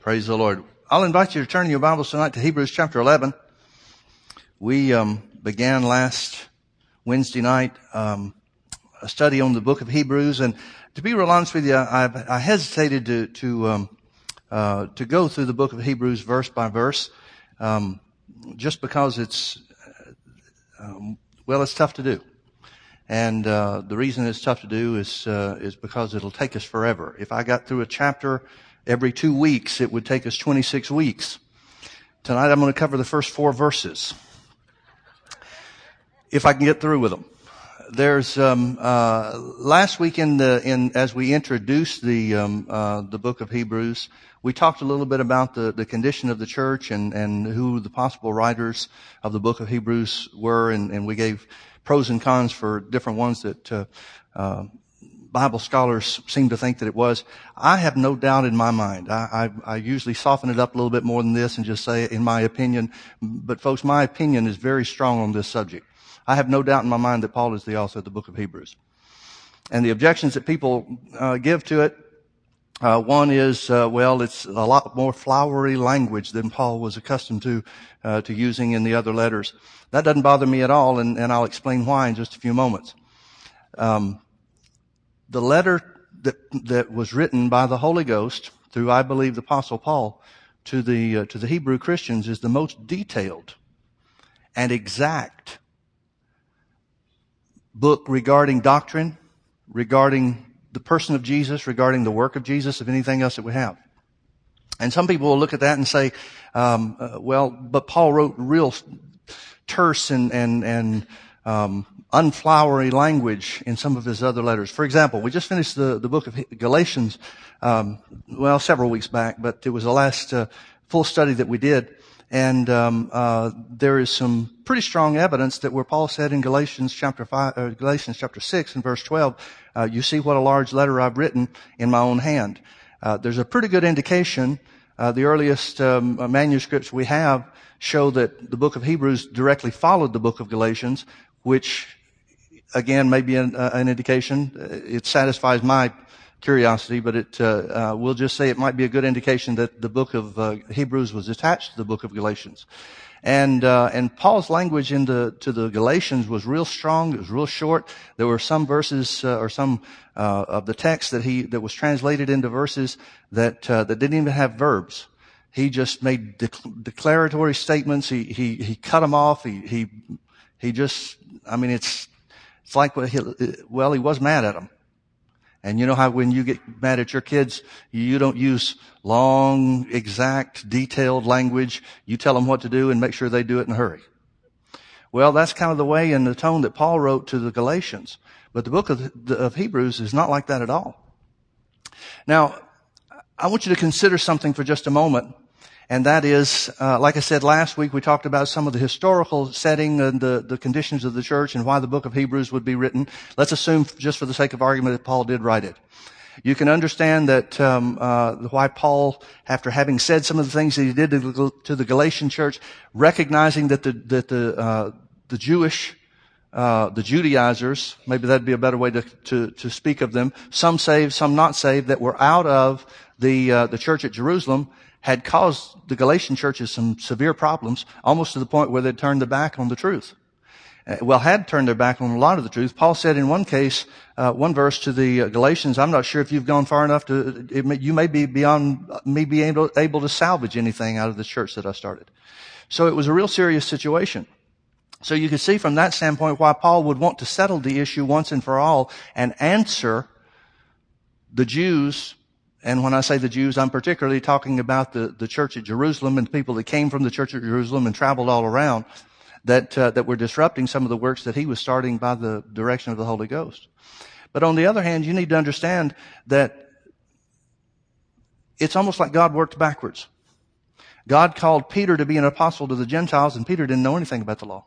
Praise the Lord. I'll invite you to turn your Bibles tonight to Hebrews chapter 11. We um, began last Wednesday night um, a study on the book of Hebrews, and to be real honest with you, I, I hesitated to to um, uh, to go through the book of Hebrews verse by verse, um, just because it's uh, um, well, it's tough to do. And uh, the reason it's tough to do is uh, is because it'll take us forever. If I got through a chapter every two weeks, it would take us 26 weeks. Tonight I'm going to cover the first four verses. If I can get through with them. There's, um, uh, last week in the, in, as we introduced the, um, uh, the book of Hebrews, we talked a little bit about the, the condition of the church and, and who the possible writers of the book of Hebrews were, and, and we gave pros and cons for different ones that, uh, uh Bible scholars seem to think that it was. I have no doubt in my mind. I, I, I, usually soften it up a little bit more than this and just say, in my opinion. But folks, my opinion is very strong on this subject. I have no doubt in my mind that Paul is the author of the book of Hebrews. And the objections that people uh, give to it, uh, one is, uh, well, it's a lot more flowery language than Paul was accustomed to uh, to using in the other letters. That doesn't bother me at all, and, and I'll explain why in just a few moments. Um, the letter that, that was written by the Holy Ghost through, I believe, the Apostle Paul to the, uh, to the Hebrew Christians is the most detailed and exact book regarding doctrine, regarding the person of Jesus, regarding the work of Jesus, of anything else that we have. And some people will look at that and say, um, uh, well, but Paul wrote real terse and, and, and um, unflowery language in some of his other letters. For example, we just finished the, the book of Galatians, um, well, several weeks back, but it was the last uh, full study that we did. And um, uh, there is some pretty strong evidence that where Paul said in Galatians chapter five, uh, Galatians chapter six and verse twelve, uh, you see what a large letter I've written in my own hand. Uh, there's a pretty good indication. Uh, the earliest um, manuscripts we have show that the book of Hebrews directly followed the book of Galatians, which again, maybe an, uh, an indication. It satisfies my curiosity, but it, uh, uh, we'll just say it might be a good indication that the book of uh, Hebrews was attached to the book of Galatians. And, uh, and Paul's language into, to the Galatians was real strong. It was real short. There were some verses, or some, of the text that he, that was translated into verses that, that didn't even have verbs. He just made declaratory statements. He, he, he cut them off. He, he, he just, I mean, it's, it's like, uh, well, he was mad at them. And you know how when you get mad at your kids, you don't use long, exact, detailed language. You tell them what to do and make sure they do it in a hurry. Well, that's kind of the way and the tone that Paul wrote to the Galatians. But the book of, the, of Hebrews is not like that at all. Now, I want you to consider something for just a moment and that is, uh, like I said last week, we talked about some of the historical setting and the, the conditions of the church and why the book of Hebrews would be written. Let's assume, just for the sake of argument, that Paul did write it. You can understand that um, uh, why Paul, after having said some of the things that he did to the, to the Galatian church, recognizing that the that the uh, the Jewish uh, the Judaizers, maybe that'd be a better way to, to, to speak of them, some saved, some not saved, that were out of the, uh, the church at Jerusalem, had caused the Galatian churches some severe problems, almost to the point where they'd turned their back on the truth. Uh, well, had turned their back on a lot of the truth. Paul said in one case, uh, one verse to the uh, Galatians, I'm not sure if you've gone far enough to, may, you may be beyond me being able, able to salvage anything out of the church that I started. So it was a real serious situation. So you can see from that standpoint why Paul would want to settle the issue once and for all and answer the Jews and when I say the Jews, I'm particularly talking about the, the church at Jerusalem and people that came from the church at Jerusalem and traveled all around that, uh, that were disrupting some of the works that he was starting by the direction of the Holy Ghost. But on the other hand, you need to understand that it's almost like God worked backwards. God called Peter to be an apostle to the Gentiles and Peter didn't know anything about the law.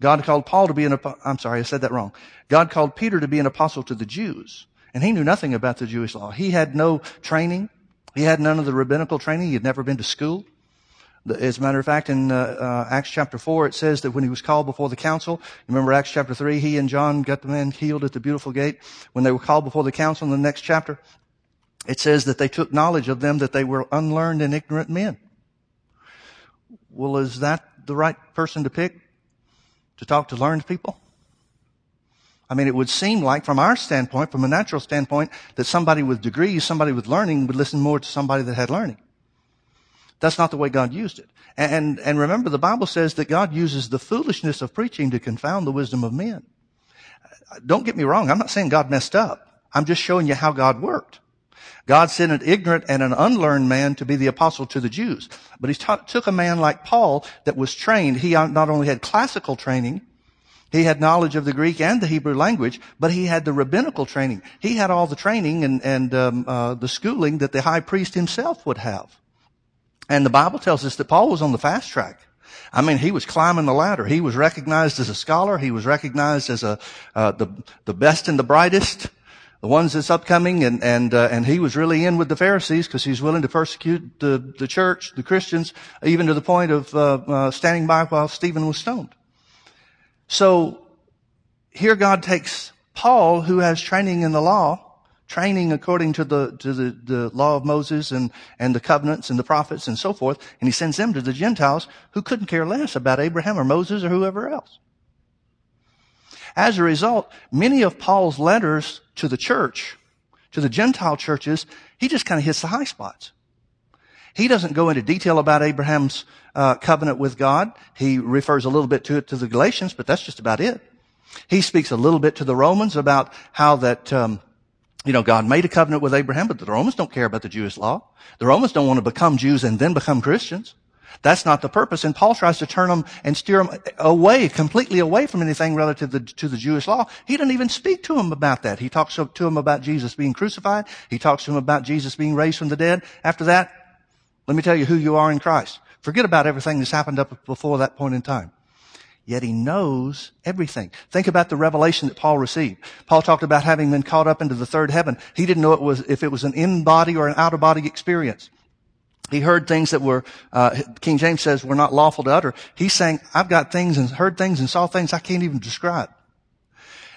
God called Paul to be an, apostle I'm sorry, I said that wrong. God called Peter to be an apostle to the Jews. And he knew nothing about the Jewish law. He had no training. He had none of the rabbinical training. He had never been to school. As a matter of fact, in uh, uh, Acts chapter 4, it says that when he was called before the council, remember Acts chapter 3, he and John got the man healed at the beautiful gate. When they were called before the council in the next chapter, it says that they took knowledge of them that they were unlearned and ignorant men. Well, is that the right person to pick to talk to learned people? I mean, it would seem like from our standpoint, from a natural standpoint, that somebody with degrees, somebody with learning would listen more to somebody that had learning. That's not the way God used it. And, and remember, the Bible says that God uses the foolishness of preaching to confound the wisdom of men. Don't get me wrong. I'm not saying God messed up. I'm just showing you how God worked. God sent an ignorant and an unlearned man to be the apostle to the Jews. But he took a man like Paul that was trained. He uh, not only had classical training, he had knowledge of the Greek and the Hebrew language, but he had the rabbinical training. He had all the training and, and um, uh, the schooling that the high priest himself would have. And the Bible tells us that Paul was on the fast track. I mean, he was climbing the ladder. He was recognized as a scholar. He was recognized as a uh, the the best and the brightest, the ones that's upcoming. And and uh, and he was really in with the Pharisees because he's willing to persecute the the church, the Christians, even to the point of uh, uh standing by while Stephen was stoned. So here God takes Paul, who has training in the law, training according to the to the, the law of Moses and, and the covenants and the prophets and so forth, and he sends them to the Gentiles who couldn't care less about Abraham or Moses or whoever else. As a result, many of Paul's letters to the church, to the Gentile churches, he just kind of hits the high spots. He doesn't go into detail about Abraham's uh, covenant with God. He refers a little bit to it to the Galatians, but that's just about it. He speaks a little bit to the Romans about how that, um, you know, God made a covenant with Abraham, but the Romans don't care about the Jewish law. The Romans don't want to become Jews and then become Christians. That's not the purpose. And Paul tries to turn them and steer them away, completely away from anything relative to the, to the Jewish law. He doesn't even speak to them about that. He talks to them about Jesus being crucified. He talks to them about Jesus being raised from the dead. After that, let me tell you who you are in Christ. Forget about everything that's happened up before that point in time. Yet he knows everything. Think about the revelation that Paul received. Paul talked about having been caught up into the third heaven. He didn't know it was, if it was an in-body or an out-of-body experience. He heard things that were, uh, King James says were not lawful to utter. He's saying, I've got things and heard things and saw things I can't even describe.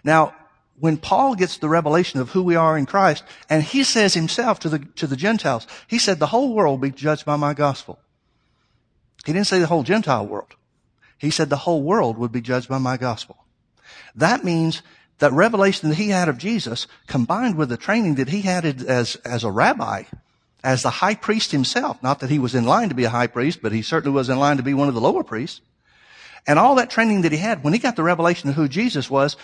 Now, when Paul gets the revelation of who we are in Christ, and he says himself to the, to the Gentiles, he said, the whole world will be judged by my gospel. He didn't say the whole Gentile world. He said the whole world would be judged by my gospel. That means that revelation that he had of Jesus combined with the training that he had as, as a rabbi, as the high priest himself, not that he was in line to be a high priest, but he certainly was in line to be one of the lower priests. And all that training that he had, when he got the revelation of who Jesus was,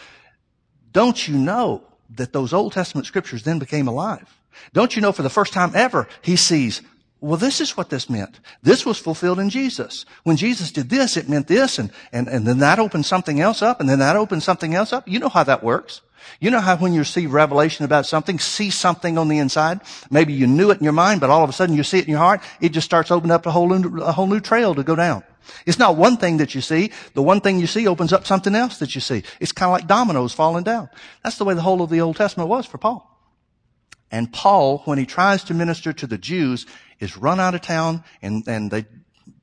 don't you know that those Old Testament scriptures then became alive? Don't you know for the first time ever he sees, well, this is what this meant. This was fulfilled in Jesus. When Jesus did this, it meant this, and, and, and then that opened something else up, and then that opened something else up. You know how that works. You know how when you receive revelation about something, see something on the inside, maybe you knew it in your mind, but all of a sudden you see it in your heart, it just starts opening up a whole new, a whole new trail to go down. It's not one thing that you see. The one thing you see opens up something else that you see. It's kind of like dominoes falling down. That's the way the whole of the Old Testament was for Paul. And Paul, when he tries to minister to the Jews, is run out of town and, and they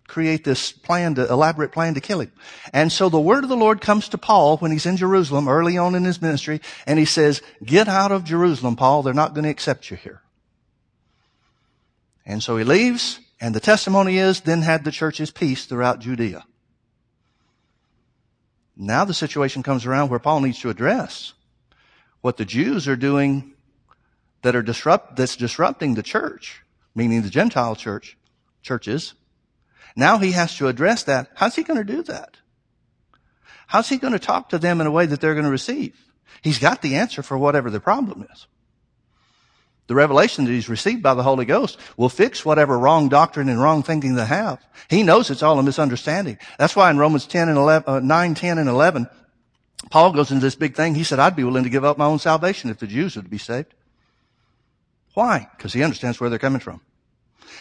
create this plan to, elaborate plan to kill him. And so the word of the Lord comes to Paul when he's in Jerusalem early on in his ministry and he says, get out of Jerusalem, Paul. They're not going to accept you here. And so he leaves and the testimony is, then had the church's peace throughout Judea. Now the situation comes around where Paul needs to address what the Jews are doing that are disrupt, that's disrupting the church, meaning the Gentile church, churches. Now he has to address that. How's he going to do that? How's he going to talk to them in a way that they're going to receive? He's got the answer for whatever the problem is the revelation that he's received by the Holy Ghost will fix whatever wrong doctrine and wrong thinking they have. He knows it's all a misunderstanding. That's why in Romans 10 and 11, uh, 9, 10 and 11, Paul goes into this big thing. He said, I'd be willing to give up my own salvation if the Jews would be saved. Why? Because he understands where they're coming from.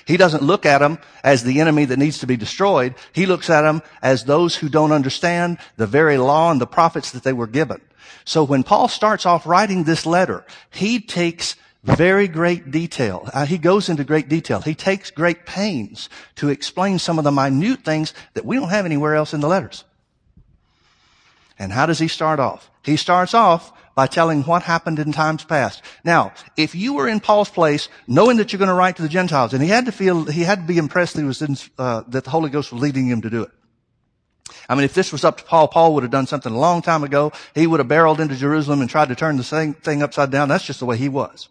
He doesn't look at them as the enemy that needs to be destroyed. He looks at them as those who don't understand the very law and the prophets that they were given. So when Paul starts off writing this letter, he takes very great detail. Uh, he goes into great detail. He takes great pains to explain some of the minute things that we don't have anywhere else in the letters. And how does he start off? He starts off by telling what happened in times past. Now, if you were in Paul's place, knowing that you're going to write to the Gentiles, and he had to feel, he had to be impressed that, was in, uh, that the Holy Ghost was leading him to do it. I mean, if this was up to Paul, Paul would have done something a long time ago. He would have barreled into Jerusalem and tried to turn the same thing upside down. That's just the way he was.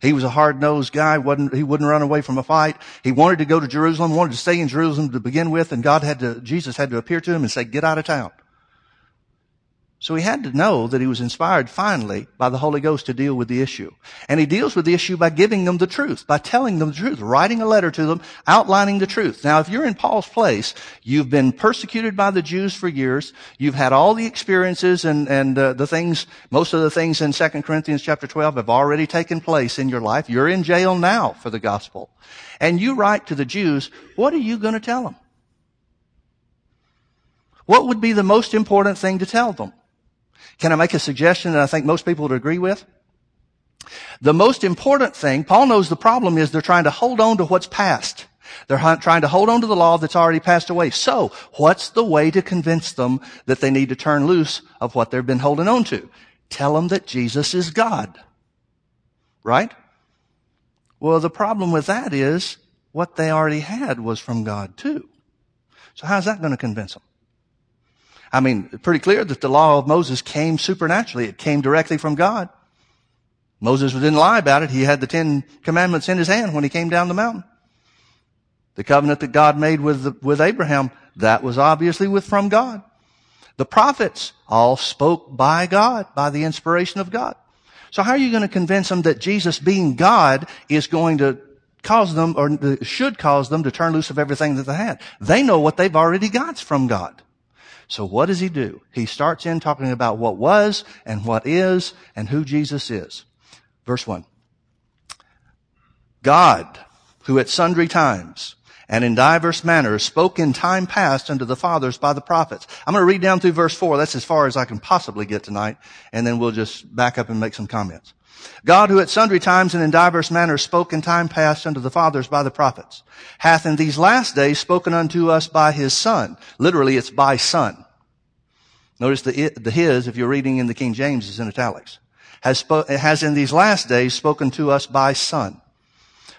He was a hard-nosed guy. wasn't He wouldn't run away from a fight. He wanted to go to Jerusalem, wanted to stay in Jerusalem to begin with, and God had to, Jesus had to appear to him and say, get out of town. So he had to know that he was inspired finally by the Holy Ghost to deal with the issue. And he deals with the issue by giving them the truth, by telling them the truth, writing a letter to them, outlining the truth. Now, if you're in Paul's place, you've been persecuted by the Jews for years. You've had all the experiences and, and uh, the things, most of the things in 2 Corinthians chapter 12 have already taken place in your life. You're in jail now for the gospel. And you write to the Jews, what are you going to tell them? What would be the most important thing to tell them? Can I make a suggestion that I think most people would agree with? The most important thing, Paul knows the problem is they're trying to hold on to what's past. They're trying to hold on to the law that's already passed away. So, what's the way to convince them that they need to turn loose of what they've been holding on to? Tell them that Jesus is God. Right? Well, the problem with that is what they already had was from God too. So how's that going to convince them? I mean, pretty clear that the law of Moses came supernaturally. It came directly from God. Moses didn't lie about it. He had the Ten Commandments in his hand when he came down the mountain. The covenant that God made with, with Abraham, that was obviously with, from God. The prophets all spoke by God, by the inspiration of God. So how are you going to convince them that Jesus being God is going to cause them or should cause them to turn loose of everything that they had? They know what they've already got from God. So what does he do? He starts in talking about what was and what is and who Jesus is. Verse one. God, who at sundry times and in diverse manners spoke in time past unto the fathers by the prophets. I'm going to read down through verse four. That's as far as I can possibly get tonight. And then we'll just back up and make some comments. God who at sundry times and in diverse manners spoke in time past unto the fathers by the prophets, hath in these last days spoken unto us by his son. Literally, it's by son. Notice the, the his, if you're reading in the King James, is in italics. Has, has in these last days spoken to us by son,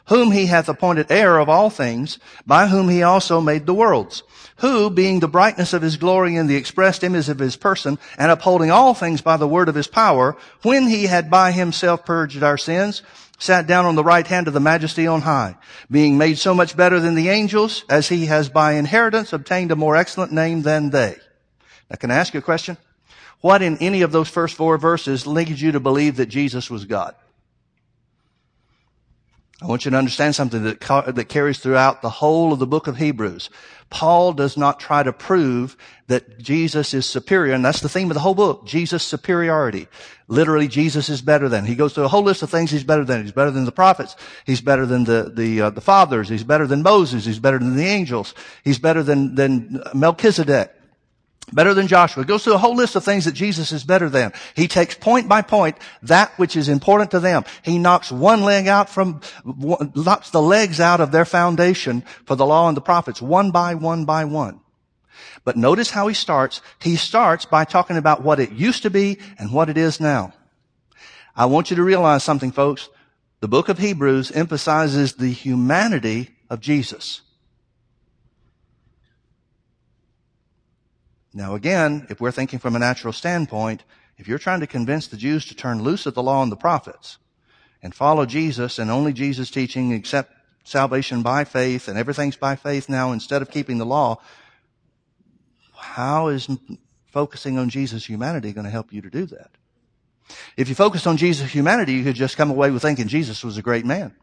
whom he hath appointed heir of all things, by whom he also made the worlds who, being the brightness of his glory and the expressed image of his person, and upholding all things by the word of his power, when he had by himself purged our sins, sat down on the right hand of the majesty on high, being made so much better than the angels, as he has by inheritance obtained a more excellent name than they. Now can I ask you a question? What in any of those first four verses leads you to believe that Jesus was God? I want you to understand something that, that carries throughout the whole of the book of Hebrews. Paul does not try to prove that Jesus is superior, and that's the theme of the whole book, Jesus' superiority. Literally, Jesus is better than. He goes through a whole list of things he's better than. He's better than the prophets. He's better than the, the, uh, the fathers. He's better than Moses. He's better than the angels. He's better than, than Melchizedek. Better than Joshua. It goes through a whole list of things that Jesus is better than. He takes point by point that which is important to them. He knocks one leg out from, knocks the legs out of their foundation for the law and the prophets, one by one by one. But notice how he starts. He starts by talking about what it used to be and what it is now. I want you to realize something, folks. The book of Hebrews emphasizes the humanity of Jesus. Now again, if we're thinking from a natural standpoint, if you're trying to convince the Jews to turn loose of the law and the prophets and follow Jesus and only Jesus teaching, accept salvation by faith and everything's by faith now instead of keeping the law, how is focusing on Jesus' humanity going to help you to do that? If you focused on Jesus' humanity, you could just come away with thinking Jesus was a great man.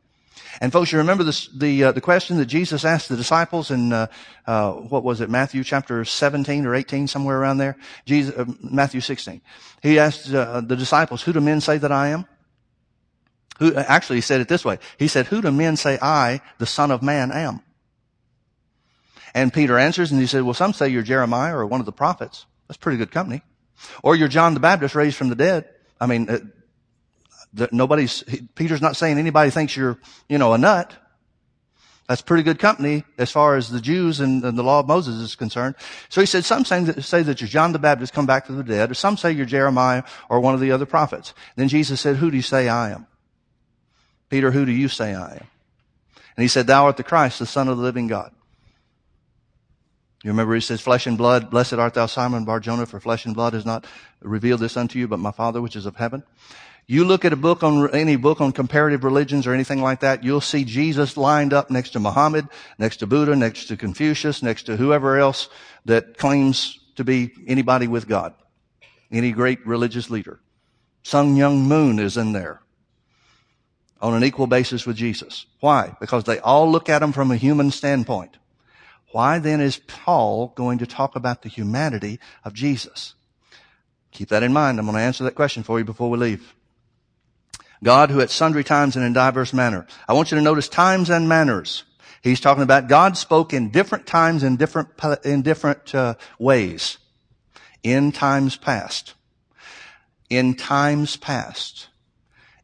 And folks, you remember this, the uh, the question that Jesus asked the disciples in uh, uh, what was it, Matthew chapter 17 or 18, somewhere around there? Jesus, uh, Matthew 16. He asked uh, the disciples, "Who do men say that I am?" Who actually he said it this way. He said, "Who do men say I, the Son of Man, am?" And Peter answers, and he said, "Well, some say you're Jeremiah or one of the prophets. That's pretty good company, or you're John the Baptist raised from the dead." I mean, uh, nobody's, Peter's not saying anybody thinks you're, you know, a nut. That's pretty good company as far as the Jews and, and the law of Moses is concerned. So he said, some say that, say that you're John the Baptist come back from the dead, or some say you're Jeremiah or one of the other prophets. Then Jesus said, who do you say I am? Peter, who do you say I am? And he said, thou art the Christ, the son of the living God. You remember he says, flesh and blood, blessed art thou Simon Barjona, for flesh and blood has not revealed this unto you, but my Father which is of heaven. You look at a book on, any book on comparative religions or anything like that, you'll see Jesus lined up next to Muhammad, next to Buddha, next to Confucius, next to whoever else that claims to be anybody with God. Any great religious leader. Sun Myung Moon is in there on an equal basis with Jesus. Why? Because they all look at him from a human standpoint. Why then is Paul going to talk about the humanity of Jesus? Keep that in mind. I'm going to answer that question for you before we leave. God who at sundry times and in diverse manner. I want you to notice times and manners. He's talking about God spoke in different times in different, in different uh, ways. In times past. In times past.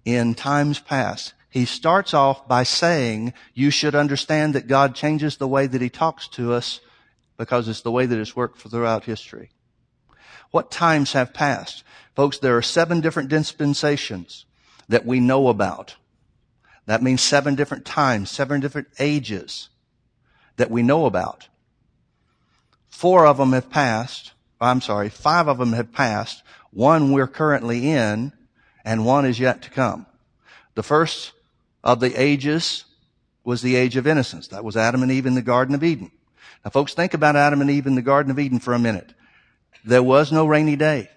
In times past. He starts off by saying, you should understand that God changes the way that He talks to us because it's the way that it's worked throughout history. What times have passed? Folks, there are seven different dispensations that we know about. That means seven different times, seven different ages that we know about. Four of them have passed. I'm sorry, five of them have passed. One we're currently in, and one is yet to come. The first of the ages was the age of innocence. That was Adam and Eve in the Garden of Eden. Now folks, think about Adam and Eve in the Garden of Eden for a minute. There was no rainy day.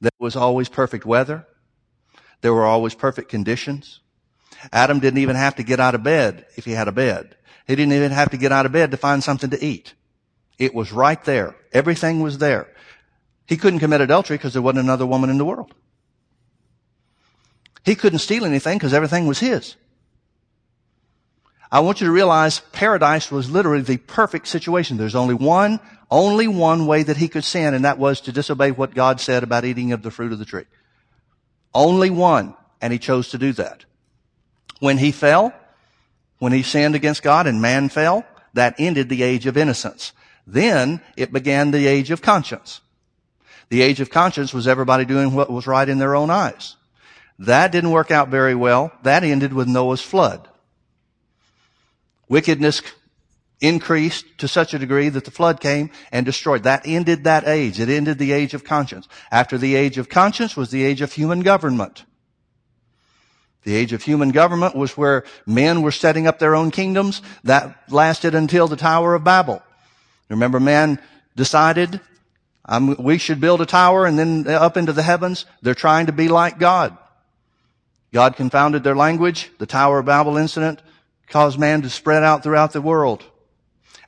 There was always perfect weather. There were always perfect conditions. Adam didn't even have to get out of bed if he had a bed. He didn't even have to get out of bed to find something to eat. It was right there. Everything was there. He couldn't commit adultery because there wasn't another woman in the world. He couldn't steal anything because everything was his. I want you to realize paradise was literally the perfect situation. There's only one, only one way that he could sin, and that was to disobey what God said about eating of the fruit of the tree. Only one. And he chose to do that. When he fell, when he sinned against God and man fell, that ended the age of innocence. Then it began the age of conscience. The age of conscience was everybody doing what was right in their own eyes. That didn't work out very well. That ended with Noah's flood. Wickedness increased to such a degree that the flood came and destroyed. That ended that age. It ended the age of conscience. After the age of conscience was the age of human government. The age of human government was where men were setting up their own kingdoms. That lasted until the Tower of Babel. Remember, man decided we should build a tower and then up into the heavens. They're trying to be like God. God confounded their language. The Tower of Babel incident caused man to spread out throughout the world.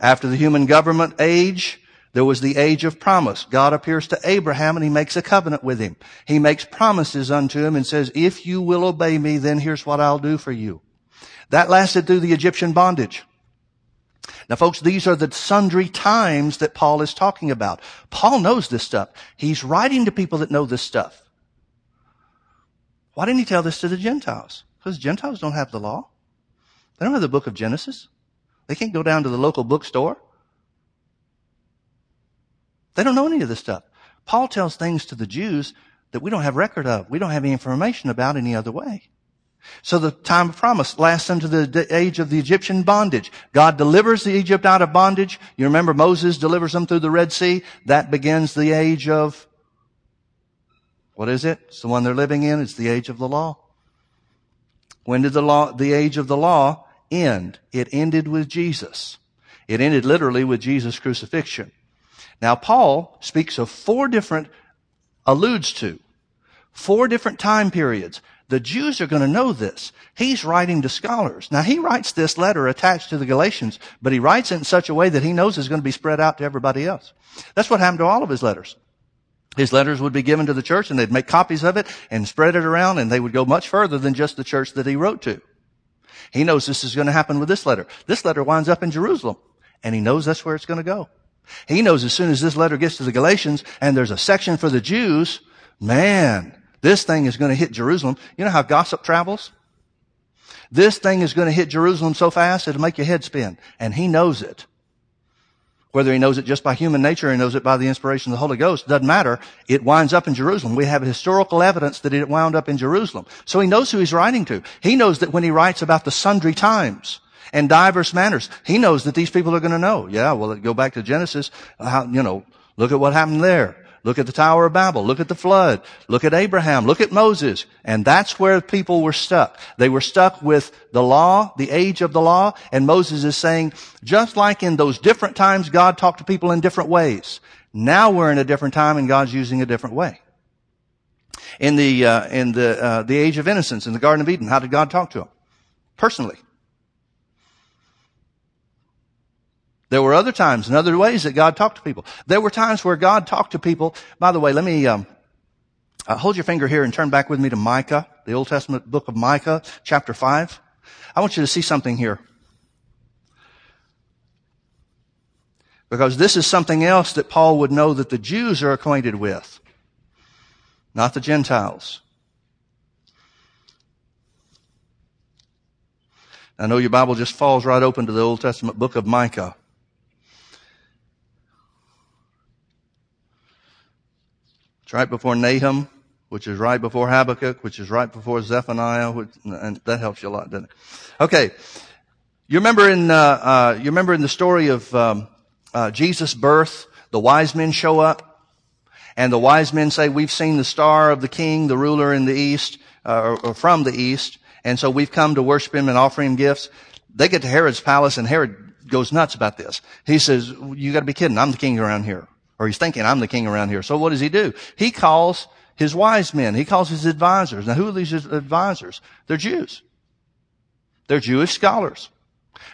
After the human government age, there was the age of promise. God appears to Abraham and he makes a covenant with him. He makes promises unto him and says, if you will obey me, then here's what I'll do for you. That lasted through the Egyptian bondage. Now folks, these are the sundry times that Paul is talking about. Paul knows this stuff. He's writing to people that know this stuff. Why didn't he tell this to the Gentiles? Because Gentiles don't have the law. They don't have the book of Genesis. They can't go down to the local bookstore. They don't know any of this stuff. Paul tells things to the Jews that we don't have record of. We don't have any information about any other way. So the time of promise lasts into the age of the Egyptian bondage. God delivers the Egypt out of bondage. You remember Moses delivers them through the Red Sea. That begins the age of, what is it? It's the one they're living in. It's the age of the law. When did the law, the age of the law end. It ended with Jesus. It ended literally with Jesus' crucifixion. Now Paul speaks of four different, alludes to, four different time periods. The Jews are going to know this. He's writing to scholars. Now he writes this letter attached to the Galatians, but he writes it in such a way that he knows it's going to be spread out to everybody else. That's what happened to all of his letters. His letters would be given to the church and they'd make copies of it and spread it around and they would go much further than just the church that he wrote to. He knows this is going to happen with this letter. This letter winds up in Jerusalem, and he knows that's where it's going to go. He knows as soon as this letter gets to the Galatians and there's a section for the Jews, man, this thing is going to hit Jerusalem. You know how gossip travels? This thing is going to hit Jerusalem so fast it'll make your head spin. And he knows it. Whether he knows it just by human nature or he knows it by the inspiration of the Holy Ghost, doesn't matter. It winds up in Jerusalem. We have historical evidence that it wound up in Jerusalem. So he knows who he's writing to. He knows that when he writes about the sundry times and diverse manners, he knows that these people are going to know. Yeah, well, go back to Genesis. How, you know, look at what happened there. Look at the Tower of Babel. Look at the flood. Look at Abraham. Look at Moses. And that's where people were stuck. They were stuck with the law, the age of the law. And Moses is saying, just like in those different times, God talked to people in different ways. Now we're in a different time and God's using a different way. In the, uh, in the, uh, the age of innocence in the Garden of Eden, how did God talk to them? Personally. There were other times and other ways that God talked to people. There were times where God talked to people. By the way, let me um, uh, hold your finger here and turn back with me to Micah, the Old Testament book of Micah, chapter five. I want you to see something here. Because this is something else that Paul would know that the Jews are acquainted with, not the Gentiles. I know your Bible just falls right open to the Old Testament book of Micah. It's right before Nahum, which is right before Habakkuk, which is right before Zephaniah, which, and that helps you a lot, doesn't it? Okay. You remember in, uh, uh, you remember in the story of, um, uh, Jesus' birth, the wise men show up, and the wise men say, we've seen the star of the king, the ruler in the east, uh, or, or from the east, and so we've come to worship him and offer him gifts. They get to Herod's palace and Herod goes nuts about this. He says, you gotta be kidding. I'm the king around here. Or he's thinking, I'm the king around here. So what does he do? He calls his wise men. He calls his advisors. Now who are these advisors? They're Jews. They're Jewish scholars.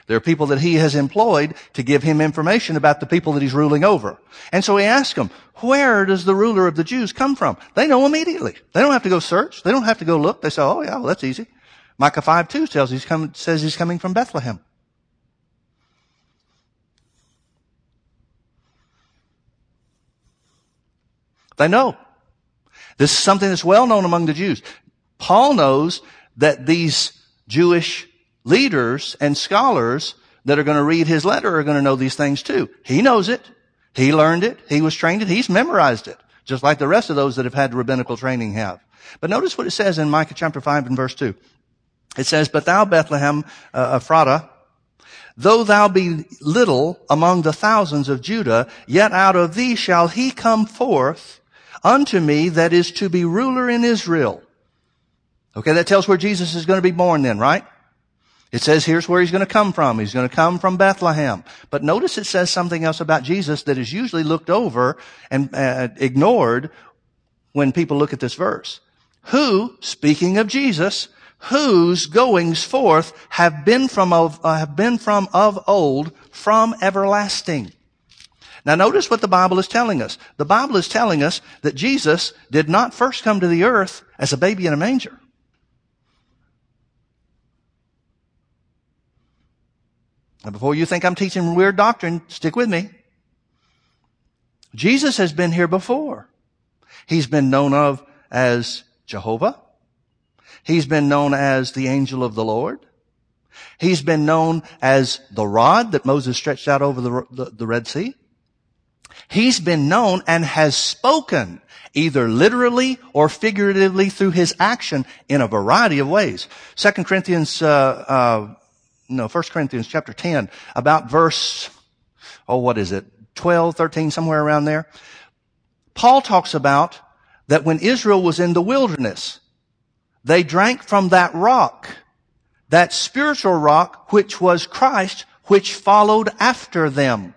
They're people that he has employed to give him information about the people that he's ruling over. And so he asks them, where does the ruler of the Jews come from? They know immediately. They don't have to go search. They don't have to go look. They say, oh yeah, well that's easy. Micah 5 2 tells he's says he's coming from Bethlehem. They know. This is something that's well known among the Jews. Paul knows that these Jewish leaders and scholars that are going to read his letter are going to know these things too. He knows it. He learned it. He was trained it. He's memorized it. Just like the rest of those that have had rabbinical training have. But notice what it says in Micah chapter 5 and verse 2. It says, But thou, Bethlehem, uh, Ephratah, though thou be little among the thousands of Judah, yet out of thee shall he come forth unto me that is to be ruler in Israel. Okay, that tells where Jesus is going to be born then, right? It says here's where he's going to come from. He's going to come from Bethlehem. But notice it says something else about Jesus that is usually looked over and uh, ignored when people look at this verse. Who, speaking of Jesus, whose goings forth have been from of, uh, have been from of old, from everlasting. Now notice what the Bible is telling us. The Bible is telling us that Jesus did not first come to the earth as a baby in a manger. Now before you think I'm teaching weird doctrine, stick with me. Jesus has been here before. He's been known of as Jehovah. He's been known as the angel of the Lord. He's been known as the rod that Moses stretched out over the, the, the Red Sea. He's been known and has spoken either literally or figuratively through his action in a variety of ways. Second Corinthians, uh, uh, no, First Corinthians chapter 10, about verse, oh, what is it? 12, 13, somewhere around there. Paul talks about that when Israel was in the wilderness, they drank from that rock, that spiritual rock, which was Christ, which followed after them.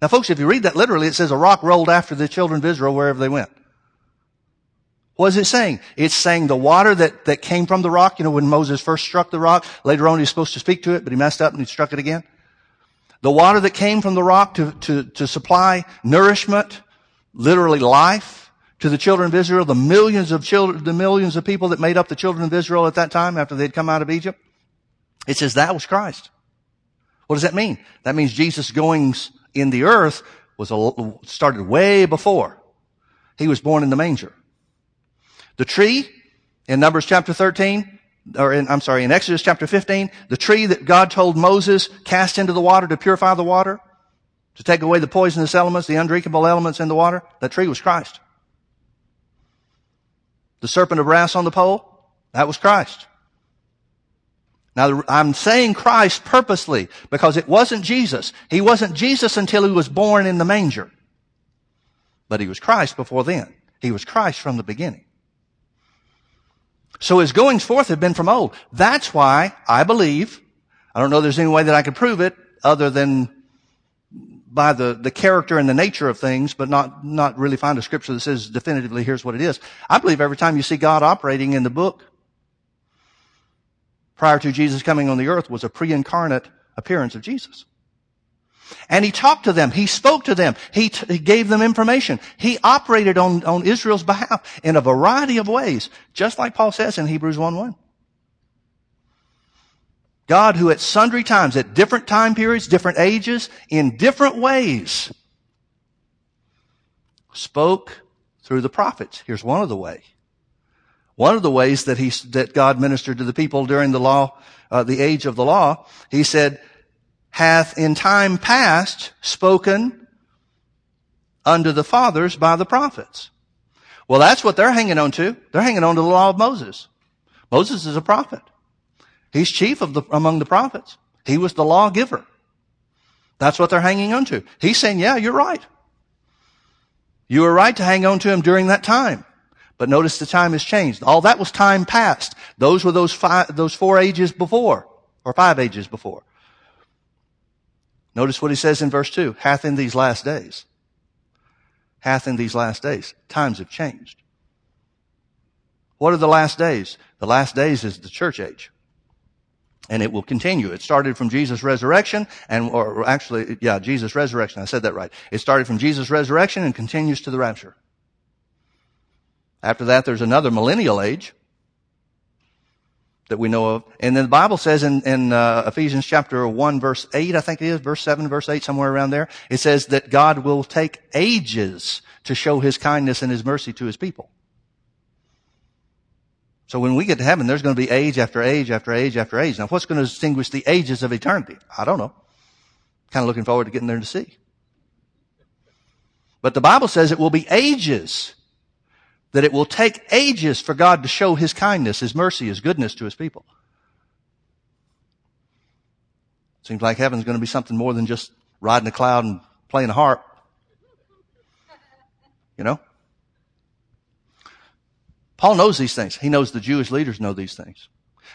Now folks, if you read that literally, it says a rock rolled after the children of Israel wherever they went. What is it saying? It's saying the water that, that came from the rock, you know, when Moses first struck the rock, later on he was supposed to speak to it, but he messed up and he struck it again. The water that came from the rock to, to, to supply nourishment, literally life, to the children of Israel, the millions of children, the millions of people that made up the children of Israel at that time after they'd come out of Egypt. It says that was Christ. What does that mean? That means Jesus' goings in the earth was a, started way before he was born in the manger. The tree in Numbers chapter 13, or in, I'm sorry, in Exodus chapter 15, the tree that God told Moses cast into the water to purify the water, to take away the poisonous elements, the undrinkable elements in the water, that tree was Christ. The serpent of brass on the pole, that was Christ. Now, I'm saying Christ purposely because it wasn't Jesus. He wasn't Jesus until he was born in the manger. But he was Christ before then. He was Christ from the beginning. So his goings forth have been from old. That's why I believe, I don't know there's any way that I could prove it other than by the, the character and the nature of things, but not, not really find a scripture that says definitively here's what it is. I believe every time you see God operating in the book, prior to Jesus coming on the earth was a pre-incarnate appearance of Jesus. And he talked to them. He spoke to them. He, t- he gave them information. He operated on, on Israel's behalf in a variety of ways, just like Paul says in Hebrews 1-1. God who at sundry times, at different time periods, different ages, in different ways, spoke through the prophets. Here's one of the ways. One of the ways that he, that God ministered to the people during the law, uh, the age of the law, he said, hath in time past spoken unto the fathers by the prophets. Well, that's what they're hanging on to. They're hanging on to the law of Moses. Moses is a prophet. He's chief of the, among the prophets. He was the lawgiver. That's what they're hanging on to. He's saying, yeah, you're right. You were right to hang on to him during that time. But notice the time has changed. All that was time past. Those were those five, those four ages before, or five ages before. Notice what he says in verse 2 hath in these last days. Hath in these last days. Times have changed. What are the last days? The last days is the church age. And it will continue. It started from Jesus' resurrection and, or actually, yeah, Jesus' resurrection. I said that right. It started from Jesus' resurrection and continues to the rapture. After that, there's another millennial age that we know of. And then the Bible says in, in uh, Ephesians chapter 1 verse 8, I think it is, verse 7, verse 8, somewhere around there, it says that God will take ages to show his kindness and his mercy to his people. So when we get to heaven, there's going to be age after age after age after age. Now what's going to distinguish the ages of eternity? I don't know. Kind of looking forward to getting there to see. But the Bible says it will be ages that it will take ages for God to show His kindness, His mercy, His goodness to His people. Seems like heaven's going to be something more than just riding a cloud and playing a harp. You know? Paul knows these things. He knows the Jewish leaders know these things.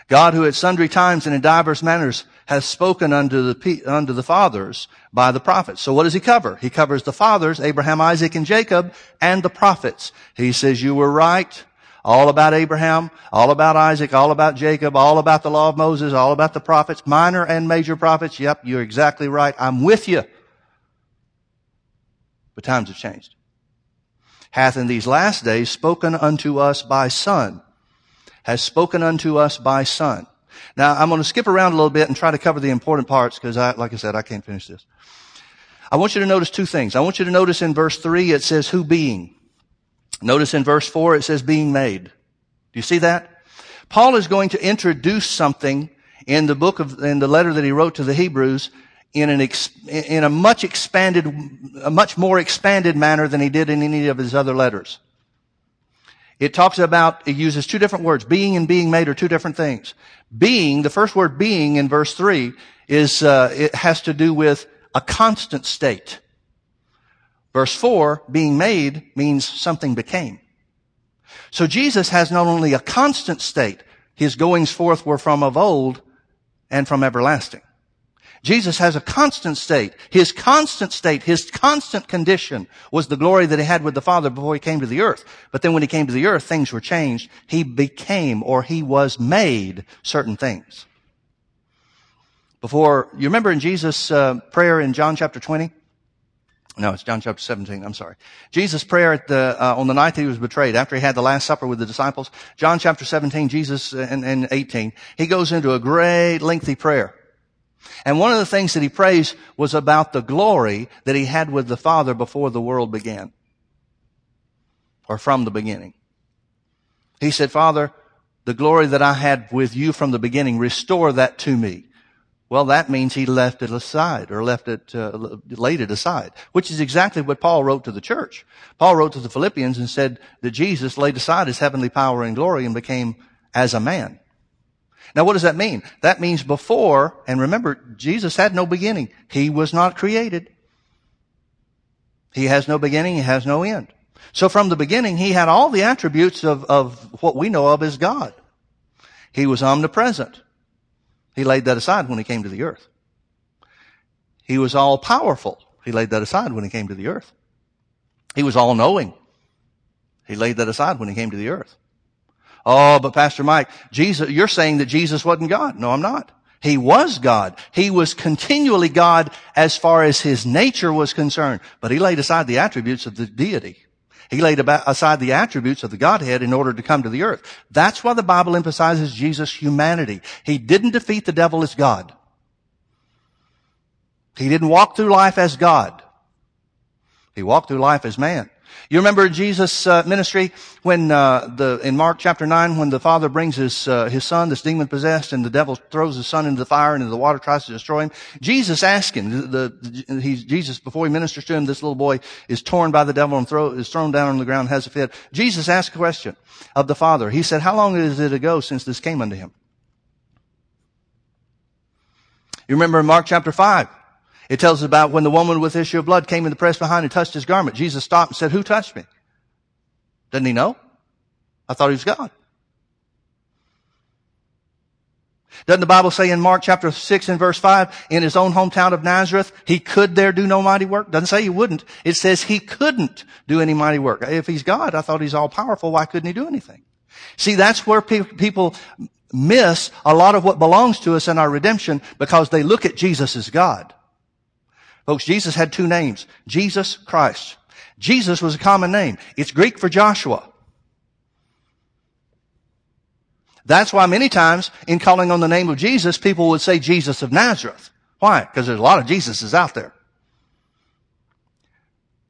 God who at sundry times and in divers manners has spoken unto the, unto the fathers by the prophets. So what does he cover? He covers the fathers, Abraham, Isaac, and Jacob, and the prophets. He says, you were right. All about Abraham, all about Isaac, all about Jacob, all about the law of Moses, all about the prophets, minor and major prophets. Yep, you're exactly right. I'm with you. But times have changed. Hath in these last days spoken unto us by son has spoken unto us by son. Now, I'm going to skip around a little bit and try to cover the important parts because I, like I said, I can't finish this. I want you to notice two things. I want you to notice in verse three, it says who being. Notice in verse four, it says being made. Do you see that? Paul is going to introduce something in the book of, in the letter that he wrote to the Hebrews in an, ex, in a much expanded, a much more expanded manner than he did in any of his other letters. It talks about, it uses two different words. Being and being made are two different things. Being, the first word being in verse three is, uh, it has to do with a constant state. Verse four, being made means something became. So Jesus has not only a constant state, his goings forth were from of old and from everlasting. Jesus has a constant state. His constant state, his constant condition was the glory that he had with the Father before he came to the earth. But then when he came to the earth, things were changed. He became or he was made certain things. Before, you remember in Jesus' uh, prayer in John chapter 20? No, it's John chapter 17. I'm sorry. Jesus' prayer at the, uh, on the night that he was betrayed, after he had the Last Supper with the disciples, John chapter 17, Jesus, and, and 18, he goes into a great lengthy prayer. And one of the things that he praised was about the glory that he had with the Father before the world began. Or from the beginning. He said, Father, the glory that I had with you from the beginning, restore that to me. Well, that means he left it aside or left it, uh, laid it aside, which is exactly what Paul wrote to the church. Paul wrote to the Philippians and said that Jesus laid aside his heavenly power and glory and became as a man. Now what does that mean? That means before, and remember, Jesus had no beginning. He was not created. He has no beginning, he has no end. So from the beginning, he had all the attributes of, of what we know of as God. He was omnipresent. He laid that aside when he came to the earth. He was all powerful. He laid that aside when he came to the earth. He was all knowing. He laid that aside when he came to the earth. Oh, but Pastor Mike, Jesus, you're saying that Jesus wasn't God. No, I'm not. He was God. He was continually God as far as his nature was concerned, but he laid aside the attributes of the deity. He laid aside the attributes of the Godhead in order to come to the earth. That's why the Bible emphasizes Jesus' humanity. He didn't defeat the devil as God. He didn't walk through life as God. He walked through life as man. You remember Jesus' uh, ministry when uh, the in Mark chapter nine when the father brings his uh, his son, this demon possessed, and the devil throws his son into the fire and the water, tries to destroy him. Jesus asked him. The, the Jesus before he ministers to him, this little boy is torn by the devil and throw, is thrown down on the ground, has a fit. Jesus asked a question of the father. He said, "How long is it ago since this came unto him?" You remember in Mark chapter five. It tells us about when the woman with issue of blood came in the press behind and touched his garment. Jesus stopped and said, who touched me? Didn't he know? I thought he was God. Doesn't the Bible say in Mark chapter 6 and verse 5, in his own hometown of Nazareth, he could there do no mighty work? Doesn't say he wouldn't. It says he couldn't do any mighty work. If he's God, I thought he's all powerful. Why couldn't he do anything? See, that's where pe- people miss a lot of what belongs to us in our redemption because they look at Jesus as God. Folks, Jesus had two names. Jesus Christ. Jesus was a common name. It's Greek for Joshua. That's why many times in calling on the name of Jesus, people would say Jesus of Nazareth. Why? Because there's a lot of Jesuses out there.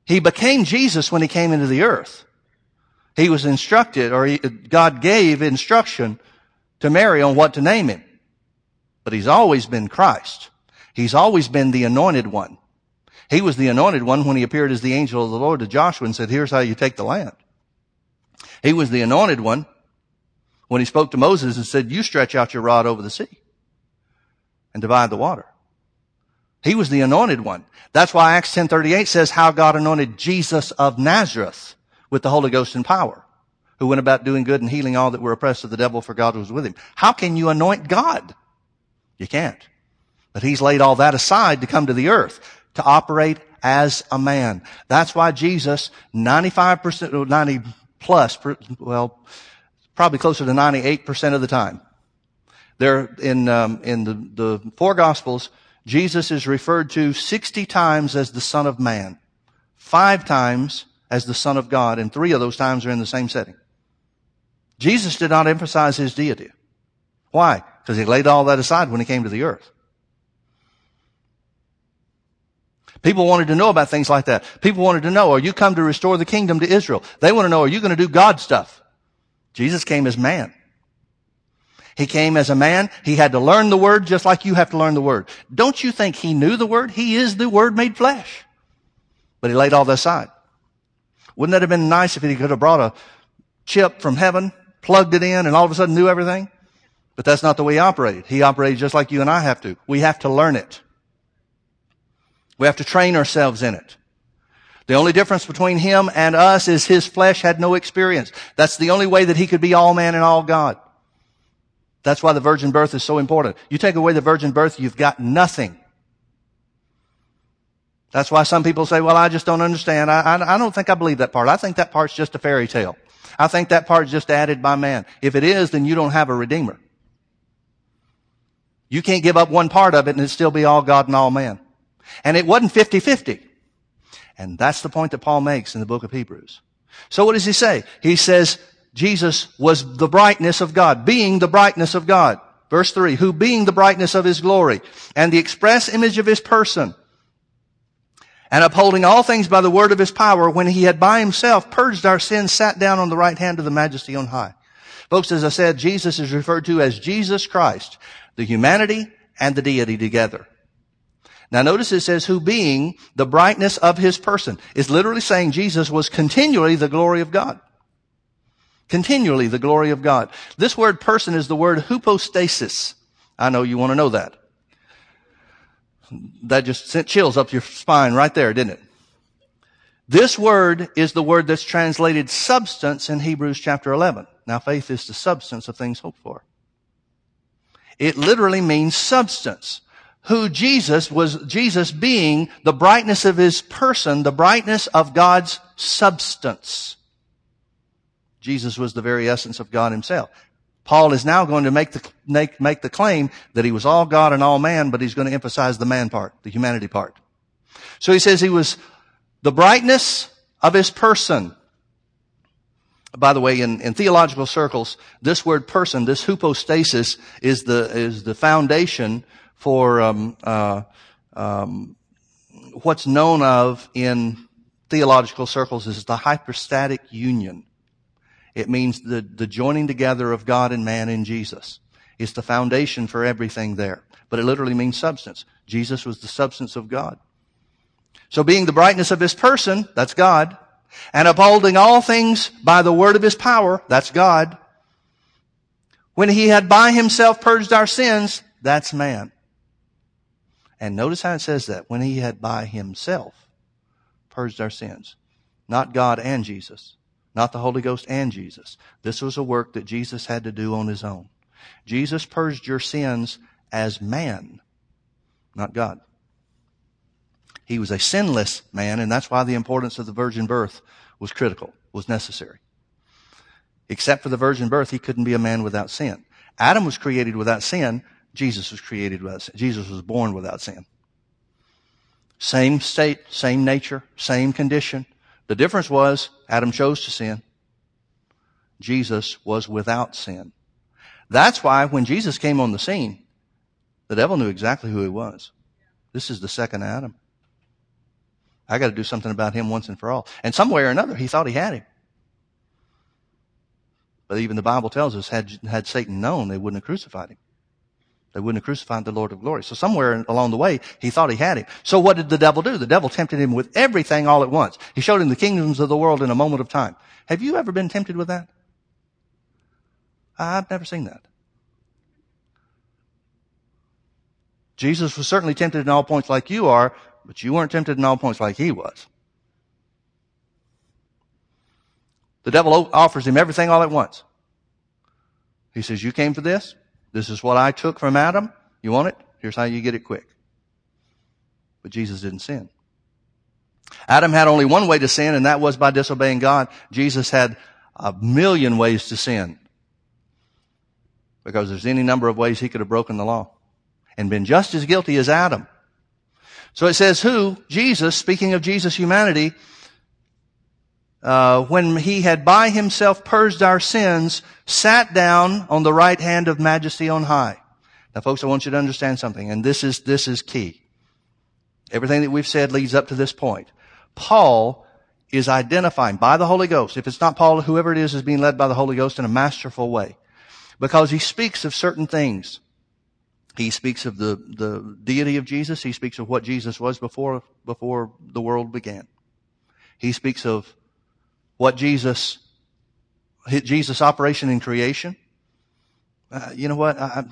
He became Jesus when he came into the earth. He was instructed, or he, God gave instruction to Mary on what to name him. But he's always been Christ. He's always been the anointed one. He was the anointed one when he appeared as the angel of the Lord to Joshua and said, here's how you take the land. He was the anointed one when he spoke to Moses and said, you stretch out your rod over the sea and divide the water. He was the anointed one. That's why Acts 10:38 says how God anointed Jesus of Nazareth with the Holy Ghost and power, who went about doing good and healing all that were oppressed of the devil for God was with him. How can you anoint God? You can't. But he's laid all that aside to come to the earth to operate as a man. That's why Jesus, 95%, or 90 plus, well, probably closer to 98% of the time. There, in, um, in the, the four gospels, Jesus is referred to 60 times as the Son of Man, five times as the Son of God, and three of those times are in the same setting. Jesus did not emphasize his deity. Why? Because he laid all that aside when he came to the earth. People wanted to know about things like that. People wanted to know, are you come to restore the kingdom to Israel? They want to know, are you going to do God stuff? Jesus came as man. He came as a man. He had to learn the word just like you have to learn the word. Don't you think he knew the word? He is the word made flesh. But he laid all that aside. Wouldn't that have been nice if he could have brought a chip from heaven, plugged it in, and all of a sudden knew everything? But that's not the way he operated. He operated just like you and I have to. We have to learn it. We have to train ourselves in it. The only difference between him and us is his flesh had no experience. That's the only way that he could be all man and all God. That's why the virgin birth is so important. You take away the virgin birth, you've got nothing. That's why some people say, well, I just don't understand. I, I, I, don't think I believe that part. I think that part's just a fairy tale. I think that part's just added by man. If it is, then you don't have a redeemer. You can't give up one part of it and it still be all God and all man. And it wasn't 50-50. And that's the point that Paul makes in the book of Hebrews. So what does he say? He says, Jesus was the brightness of God, being the brightness of God. Verse three, who being the brightness of his glory and the express image of his person and upholding all things by the word of his power, when he had by himself purged our sins, sat down on the right hand of the majesty on high. Folks, as I said, Jesus is referred to as Jesus Christ, the humanity and the deity together. Now notice it says, who being the brightness of his person is literally saying Jesus was continually the glory of God. Continually the glory of God. This word person is the word hypostasis. I know you want to know that. That just sent chills up your spine right there, didn't it? This word is the word that's translated substance in Hebrews chapter 11. Now faith is the substance of things hoped for. It literally means substance. Who Jesus was, Jesus being the brightness of his person, the brightness of God's substance. Jesus was the very essence of God himself. Paul is now going to make the, make, make the claim that he was all God and all man, but he's going to emphasize the man part, the humanity part. So he says he was the brightness of his person. By the way, in, in theological circles, this word person, this hypostasis, is the is the foundation for um, uh, um, what's known of in theological circles is the hypostatic union. It means the, the joining together of God and man in Jesus. It's the foundation for everything there. But it literally means substance. Jesus was the substance of God. So being the brightness of his person, that's God, and upholding all things by the word of his power, that's God. When he had by himself purged our sins, that's man. And notice how it says that. When he had by himself purged our sins. Not God and Jesus. Not the Holy Ghost and Jesus. This was a work that Jesus had to do on his own. Jesus purged your sins as man, not God. He was a sinless man, and that's why the importance of the virgin birth was critical, was necessary. Except for the virgin birth, he couldn't be a man without sin. Adam was created without sin. Jesus was created without sin. Jesus was born without sin. Same state, same nature, same condition. The difference was Adam chose to sin. Jesus was without sin. That's why when Jesus came on the scene, the devil knew exactly who he was. This is the second Adam. I got to do something about him once and for all. And some way or another, he thought he had him. But even the Bible tells us, had, had Satan known, they wouldn't have crucified him. They wouldn't have crucified the Lord of glory. So somewhere along the way, he thought he had him. So what did the devil do? The devil tempted him with everything all at once. He showed him the kingdoms of the world in a moment of time. Have you ever been tempted with that? I've never seen that. Jesus was certainly tempted in all points like you are, but you weren't tempted in all points like he was. The devil offers him everything all at once. He says, you came for this. This is what I took from Adam. You want it? Here's how you get it quick. But Jesus didn't sin. Adam had only one way to sin, and that was by disobeying God. Jesus had a million ways to sin. Because there's any number of ways he could have broken the law and been just as guilty as Adam. So it says who? Jesus, speaking of Jesus' humanity, uh, when he had by himself purged our sins, sat down on the right hand of majesty on high. Now folks, I want you to understand something, and this is, this is key. Everything that we've said leads up to this point. Paul is identifying by the Holy Ghost. If it's not Paul, whoever it is is being led by the Holy Ghost in a masterful way. Because he speaks of certain things he speaks of the, the deity of Jesus. He speaks of what Jesus was before, before the world began. He speaks of what Jesus, hit Jesus' operation in creation. Uh, you know what? I, I,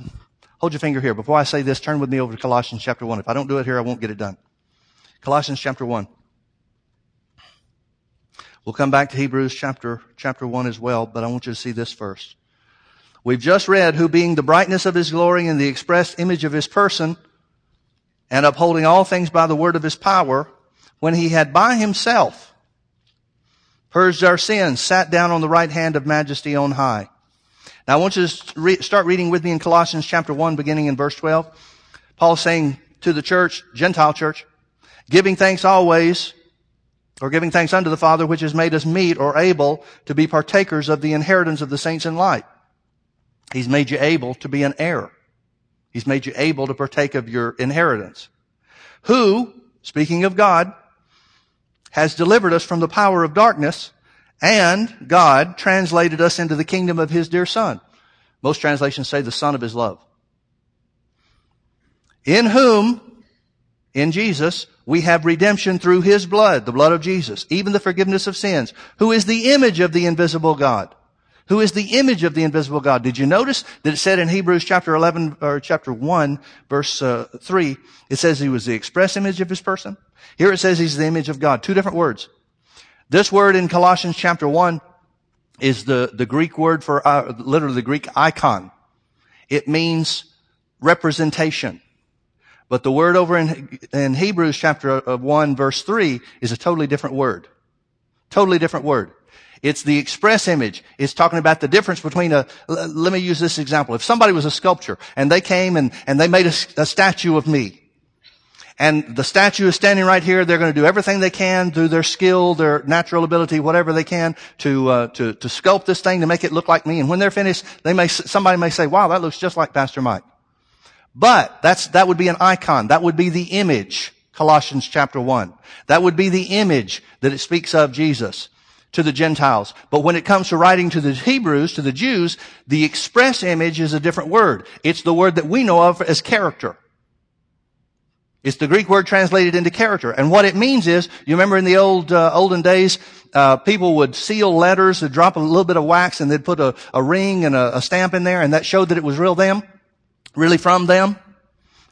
hold your finger here. Before I say this, turn with me over to Colossians chapter 1. If I don't do it here, I won't get it done. Colossians chapter 1. We'll come back to Hebrews chapter, chapter 1 as well, but I want you to see this first. We've just read, who being the brightness of his glory and the expressed image of his person, and upholding all things by the word of his power, when he had by himself purged our sins, sat down on the right hand of majesty on high. Now I want you to re- start reading with me in Colossians chapter 1, beginning in verse 12. Paul's saying to the church, Gentile church, giving thanks always, or giving thanks unto the Father, which has made us meet or able to be partakers of the inheritance of the saints in light He's made you able to be an heir. He's made you able to partake of your inheritance. Who, speaking of God, has delivered us from the power of darkness and God translated us into the kingdom of his dear son. Most translations say the son of his love. In whom, in Jesus, we have redemption through his blood, the blood of Jesus, even the forgiveness of sins, who is the image of the invisible God. Who is the image of the invisible God? Did you notice that it said in Hebrews chapter 11 or chapter 1 verse uh, 3, it says he was the express image of his person? Here it says he's the image of God. Two different words. This word in Colossians chapter 1 is the, the Greek word for, uh, literally the Greek icon. It means representation. But the word over in, in Hebrews chapter 1 verse 3 is a totally different word. Totally different word. It's the express image. It's talking about the difference between a, let me use this example. If somebody was a sculptor and they came and, and they made a, a statue of me, and the statue is standing right here. They're going to do everything they can through their skill, their natural ability, whatever they can to, uh, to, to sculpt this thing to make it look like me. And when they're finished, they may, somebody may say, wow, that looks just like Pastor Mike. But that's, that would be an icon. That would be the image. Colossians chapter one. That would be the image that it speaks of Jesus to the Gentiles. But when it comes to writing to the Hebrews, to the Jews, the express image is a different word. It's the word that we know of as character. It's the Greek word translated into character. And what it means is, you remember in the old, uh, olden days, uh, people would seal letters, they'd drop a little bit of wax and they'd put a, a ring and a, a stamp in there and that showed that it was real them, really from them.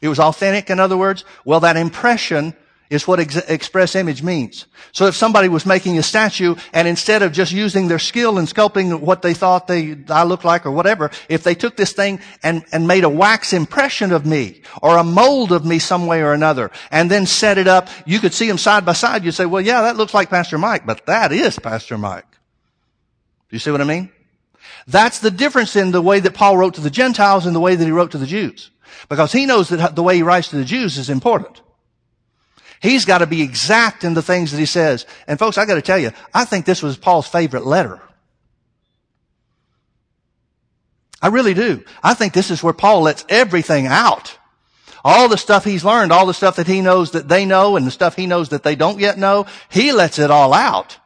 It was authentic, in other words. Well, that impression is what ex- express image means. So if somebody was making a statue and instead of just using their skill in sculpting what they thought they, I look like or whatever, if they took this thing and, and made a wax impression of me or a mold of me some way or another and then set it up, you could see them side by side. You'd say, well, yeah, that looks like Pastor Mike, but that is Pastor Mike. Do you see what I mean? That's the difference in the way that Paul wrote to the Gentiles and the way that he wrote to the Jews. Because he knows that the way he writes to the Jews is important. He's got to be exact in the things that he says. And folks, I got to tell you, I think this was Paul's favorite letter. I really do. I think this is where Paul lets everything out. All the stuff he's learned, all the stuff that he knows that they know and the stuff he knows that they don't yet know, he lets it all out.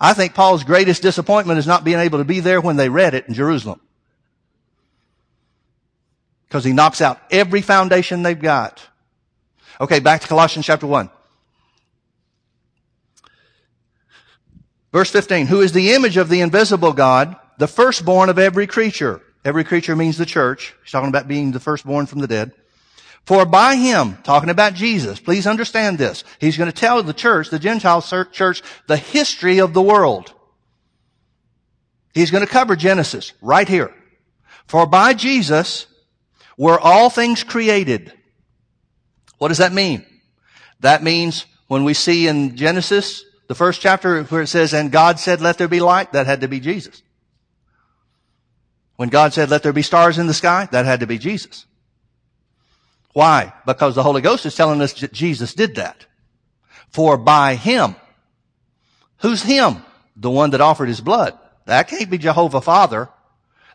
I think Paul's greatest disappointment is not being able to be there when they read it in Jerusalem. Because he knocks out every foundation they've got. Okay, back to Colossians chapter 1. Verse 15, who is the image of the invisible God, the firstborn of every creature. Every creature means the church. He's talking about being the firstborn from the dead. For by him, talking about Jesus, please understand this. He's going to tell the church, the Gentile church, the history of the world. He's going to cover Genesis right here. For by Jesus were all things created what does that mean? That means when we see in Genesis, the first chapter where it says, and God said, let there be light, that had to be Jesus. When God said, let there be stars in the sky, that had to be Jesus. Why? Because the Holy Ghost is telling us that Jesus did that. For by Him. Who's Him? The one that offered His blood. That can't be Jehovah Father.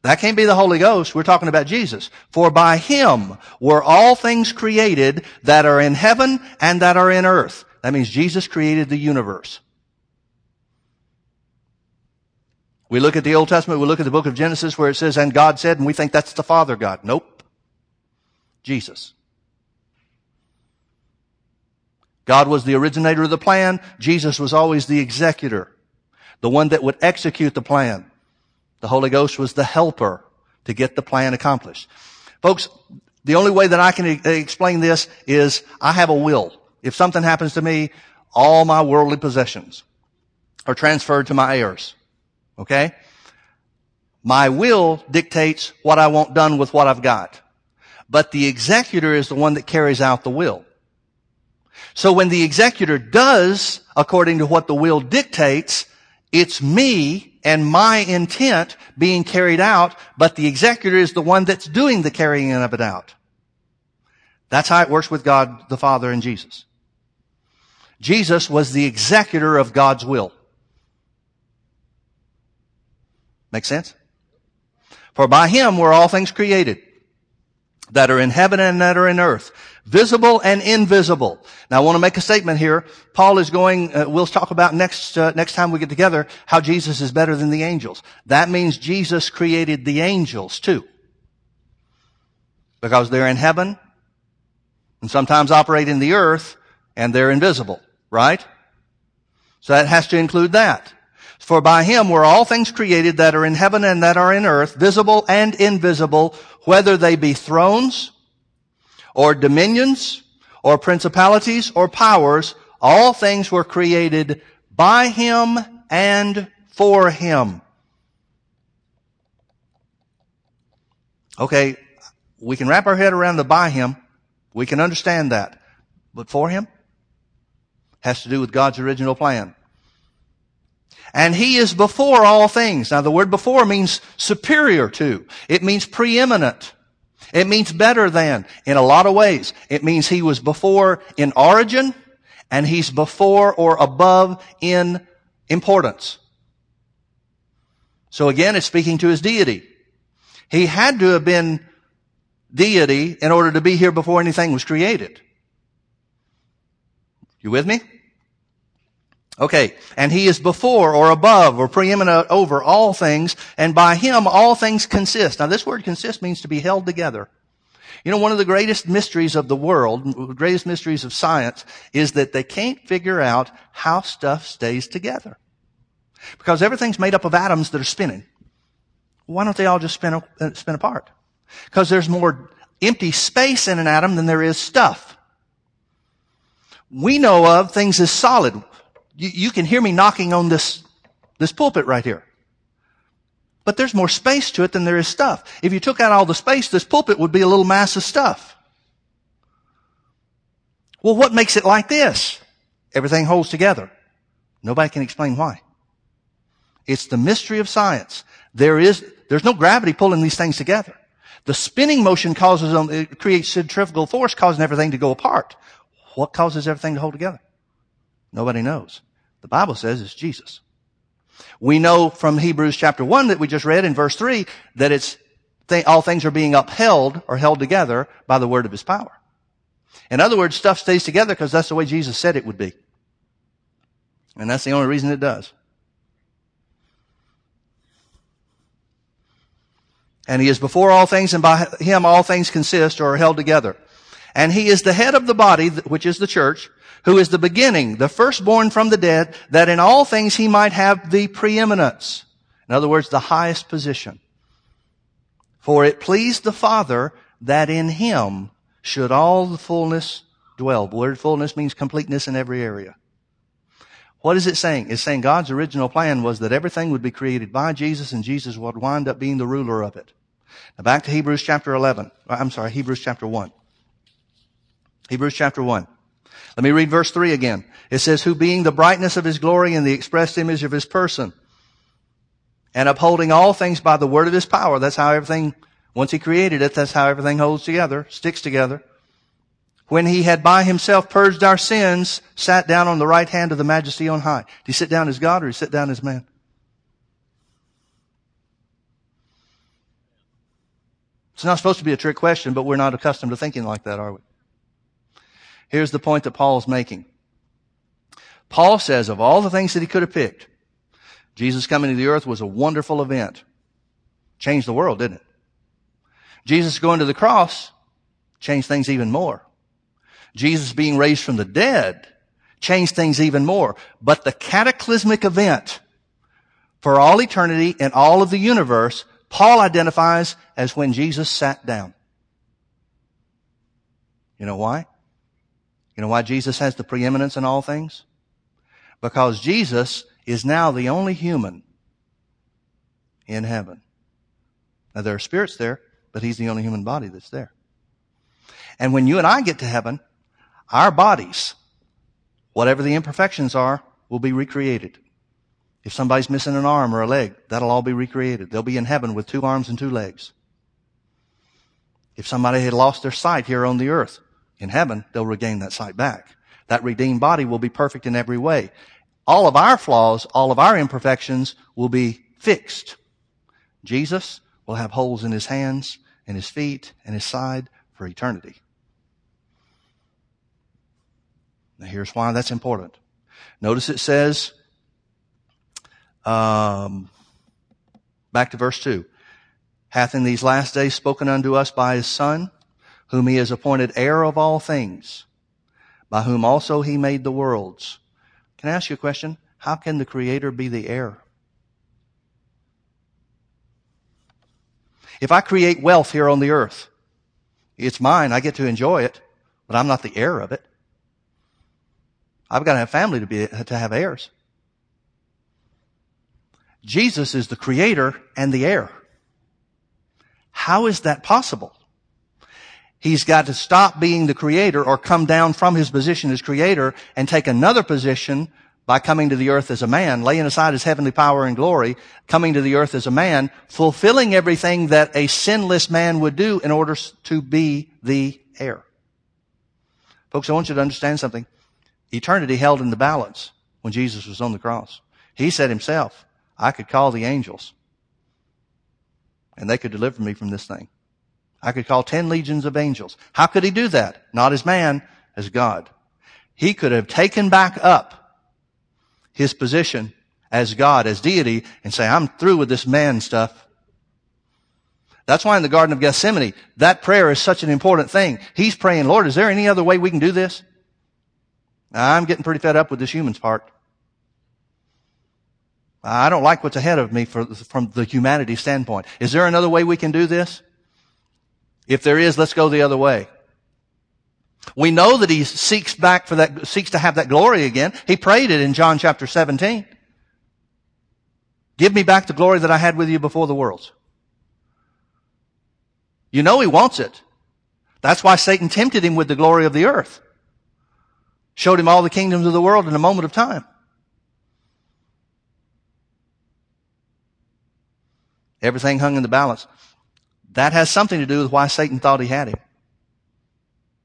That can't be the Holy Ghost. We're talking about Jesus. For by Him were all things created that are in heaven and that are in earth. That means Jesus created the universe. We look at the Old Testament, we look at the book of Genesis where it says, and God said, and we think that's the Father God. Nope. Jesus. God was the originator of the plan. Jesus was always the executor. The one that would execute the plan. The Holy Ghost was the helper to get the plan accomplished. Folks, the only way that I can explain this is I have a will. If something happens to me, all my worldly possessions are transferred to my heirs. Okay? My will dictates what I want done with what I've got. But the executor is the one that carries out the will. So when the executor does according to what the will dictates, it's me and my intent being carried out, but the executor is the one that's doing the carrying of it out. That's how it works with God the Father and Jesus. Jesus was the executor of God's will. Make sense? For by him were all things created. That are in heaven and that are in earth, visible and invisible. Now I want to make a statement here. Paul is going, uh, we'll talk about next, uh, next time we get together how Jesus is better than the angels. That means Jesus created the angels too. Because they're in heaven and sometimes operate in the earth and they're invisible, right? So that has to include that. For by him were all things created that are in heaven and that are in earth, visible and invisible, whether they be thrones or dominions or principalities or powers, all things were created by him and for him. Okay, we can wrap our head around the by him. We can understand that. But for him has to do with God's original plan. And he is before all things. Now the word before means superior to. It means preeminent. It means better than in a lot of ways. It means he was before in origin and he's before or above in importance. So again, it's speaking to his deity. He had to have been deity in order to be here before anything was created. You with me? Okay. And he is before or above or preeminent over all things. And by him all things consist. Now this word consist means to be held together. You know, one of the greatest mysteries of the world, greatest mysteries of science is that they can't figure out how stuff stays together. Because everything's made up of atoms that are spinning. Why don't they all just spin, uh, spin apart? Because there's more empty space in an atom than there is stuff. We know of things as solid you, you can hear me knocking on this, this pulpit right here. But there's more space to it than there is stuff. If you took out all the space, this pulpit would be a little mass of stuff. Well, what makes it like this? Everything holds together. Nobody can explain why. It's the mystery of science. There is, there's no gravity pulling these things together. The spinning motion causes them, it creates centrifugal force causing everything to go apart. What causes everything to hold together? Nobody knows. The Bible says it's Jesus. We know from Hebrews chapter 1 that we just read in verse 3 that it's th- all things are being upheld or held together by the word of his power. In other words, stuff stays together because that's the way Jesus said it would be. And that's the only reason it does. And he is before all things and by him all things consist or are held together. And he is the head of the body, which is the church, who is the beginning, the firstborn from the dead, that in all things he might have the preeminence. In other words, the highest position. For it pleased the Father that in him should all the fullness dwell. The word fullness means completeness in every area. What is it saying? It's saying God's original plan was that everything would be created by Jesus and Jesus would wind up being the ruler of it. Now back to Hebrews chapter 11. I'm sorry, Hebrews chapter 1. Hebrews chapter 1. Let me read verse 3 again. It says, who being the brightness of his glory and the expressed image of his person, and upholding all things by the word of his power. That's how everything, once he created it, that's how everything holds together, sticks together. When he had by himself purged our sins, sat down on the right hand of the majesty on high. Did he sit down as God or did he sit down as man? It's not supposed to be a trick question, but we're not accustomed to thinking like that, are we? Here's the point that Paul is making. Paul says of all the things that he could have picked, Jesus coming to the earth was a wonderful event. Changed the world, didn't it? Jesus going to the cross changed things even more. Jesus being raised from the dead changed things even more. But the cataclysmic event for all eternity and all of the universe, Paul identifies as when Jesus sat down. You know why? You know why Jesus has the preeminence in all things? Because Jesus is now the only human in heaven. Now there are spirits there, but he's the only human body that's there. And when you and I get to heaven, our bodies, whatever the imperfections are, will be recreated. If somebody's missing an arm or a leg, that'll all be recreated. They'll be in heaven with two arms and two legs. If somebody had lost their sight here on the earth, in heaven, they'll regain that sight back. That redeemed body will be perfect in every way. All of our flaws, all of our imperfections will be fixed. Jesus will have holes in his hands and his feet and his side for eternity. Now here's why that's important. Notice it says, um, back to verse 2, hath in these last days spoken unto us by his Son, whom he has appointed heir of all things, by whom also he made the worlds. Can I ask you a question? How can the Creator be the heir? If I create wealth here on the earth, it's mine. I get to enjoy it, but I'm not the heir of it. I've got to have family to be, to have heirs. Jesus is the creator and the heir. How is that possible? He's got to stop being the creator or come down from his position as creator and take another position by coming to the earth as a man, laying aside his heavenly power and glory, coming to the earth as a man, fulfilling everything that a sinless man would do in order to be the heir. Folks, I want you to understand something. Eternity held in the balance when Jesus was on the cross. He said himself, I could call the angels and they could deliver me from this thing. I could call ten legions of angels. How could he do that? Not as man, as God. He could have taken back up his position as God, as deity, and say, I'm through with this man stuff. That's why in the Garden of Gethsemane, that prayer is such an important thing. He's praying, Lord, is there any other way we can do this? I'm getting pretty fed up with this human's part. I don't like what's ahead of me for, from the humanity standpoint. Is there another way we can do this? If there is, let's go the other way. We know that he seeks back for that, seeks to have that glory again. He prayed it in John chapter 17. Give me back the glory that I had with you before the world. You know he wants it. That's why Satan tempted him with the glory of the earth. Showed him all the kingdoms of the world in a moment of time. Everything hung in the balance. That has something to do with why Satan thought he had him.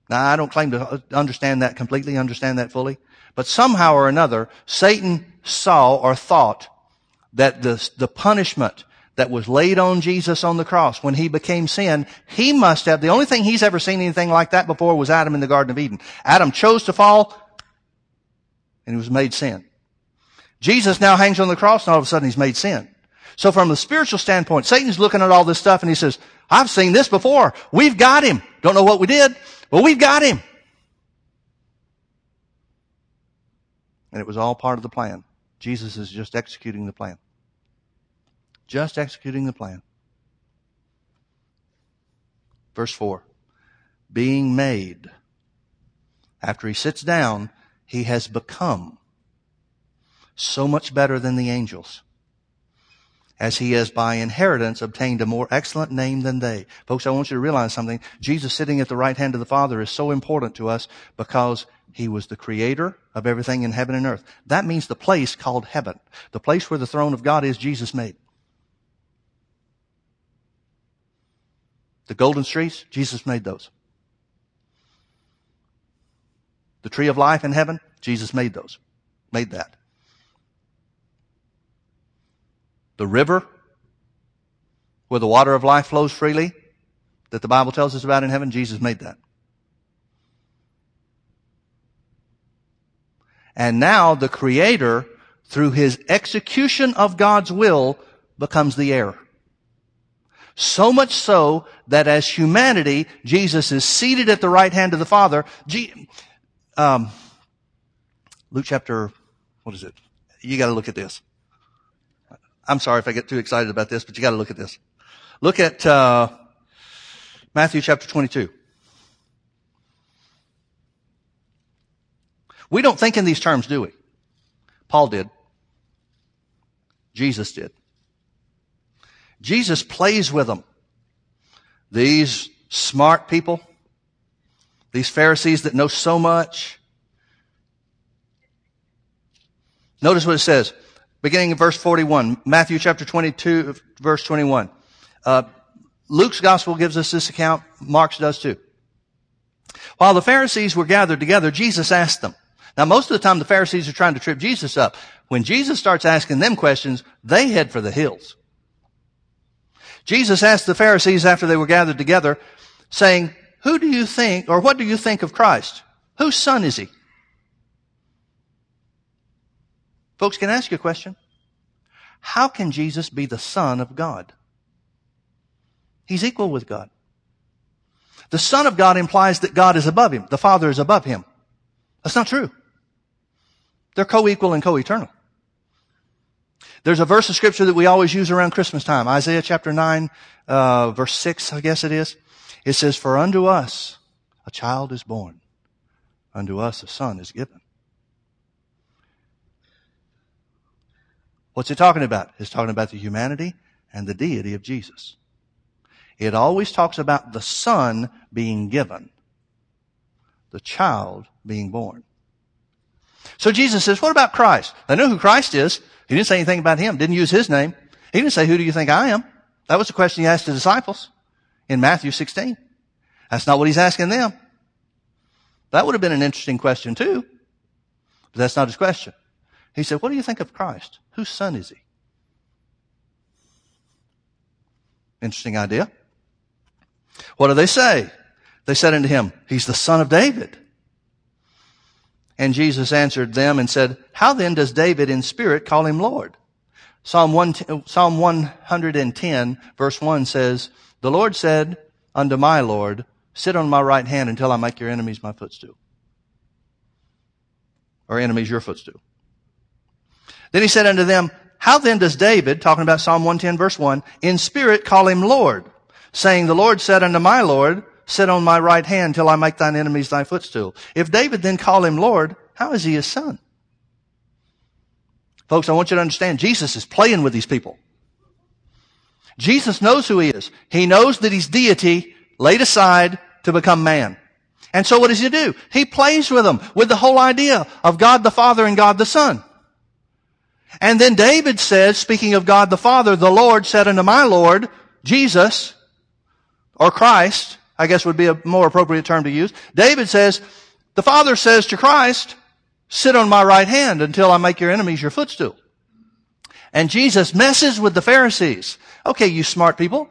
Now, I don't claim to understand that completely, understand that fully, but somehow or another, Satan saw or thought that the, the punishment that was laid on Jesus on the cross when he became sin, he must have, the only thing he's ever seen anything like that before was Adam in the Garden of Eden. Adam chose to fall and he was made sin. Jesus now hangs on the cross and all of a sudden he's made sin. So from the spiritual standpoint, Satan's looking at all this stuff and he says, I've seen this before. We've got him. Don't know what we did. but we've got him. And it was all part of the plan. Jesus is just executing the plan. Just executing the plan. Verse 4. Being made. After he sits down, he has become so much better than the angels as he has by inheritance obtained a more excellent name than they. Folks, I want you to realize something. Jesus sitting at the right hand of the Father is so important to us because he was the creator of everything in heaven and earth. That means the place called heaven. The place where the throne of God is, Jesus made. The golden streets, Jesus made those. The tree of life in heaven, Jesus made those. Made that. The river where the water of life flows freely that the Bible tells us about in heaven, Jesus made that. And now the Creator, through His execution of God's will, becomes the heir. So much so that as humanity, Jesus is seated at the right hand of the Father. G- um, Luke chapter, what is it? You gotta look at this. I'm sorry if I get too excited about this, but you got to look at this. Look at uh, Matthew chapter 22. We don't think in these terms, do we? Paul did. Jesus did. Jesus plays with them. These smart people, these Pharisees that know so much. Notice what it says beginning in verse 41, Matthew chapter 22, verse 21. Uh, Luke's gospel gives us this account. Mark's does too. While the Pharisees were gathered together, Jesus asked them. Now, most of the time, the Pharisees are trying to trip Jesus up. When Jesus starts asking them questions, they head for the hills. Jesus asked the Pharisees after they were gathered together, saying, who do you think, or what do you think of Christ? Whose son is he? Folks, can I ask you a question? How can Jesus be the son of God? He's equal with God. The son of God implies that God is above him. The father is above him. That's not true. They're co-equal and co-eternal. There's a verse of scripture that we always use around Christmas time. Isaiah chapter 9, uh, verse 6, I guess it is. It says, For unto us a child is born. Unto us a son is given. What's it talking about? It's talking about the humanity and the deity of Jesus. It always talks about the son being given, the child being born. So Jesus says, what about Christ? They know who Christ is. He didn't say anything about him, didn't use his name. He didn't say, who do you think I am? That was the question he asked the disciples in Matthew 16. That's not what he's asking them. That would have been an interesting question too. But that's not his question. He said, what do you think of Christ? Whose son is he? Interesting idea. What do they say? They said unto him, He's the son of David. And Jesus answered them and said, How then does David in spirit call him Lord? Psalm, 1, Psalm 110 verse 1 says, The Lord said unto my Lord, Sit on my right hand until I make your enemies my footstool. Or enemies your footstool. Then he said unto them, How then does David, talking about Psalm 110 verse 1, in spirit call him Lord, saying, The Lord said unto my Lord, Sit on my right hand till I make thine enemies thy footstool. If David then call him Lord, how is he his son? Folks, I want you to understand, Jesus is playing with these people. Jesus knows who he is. He knows that he's deity laid aside to become man. And so what does he do? He plays with them with the whole idea of God the Father and God the Son. And then David says, speaking of God the Father, the Lord said unto my Lord, Jesus, or Christ, I guess would be a more appropriate term to use. David says, the Father says to Christ, sit on my right hand until I make your enemies your footstool. And Jesus messes with the Pharisees. Okay, you smart people.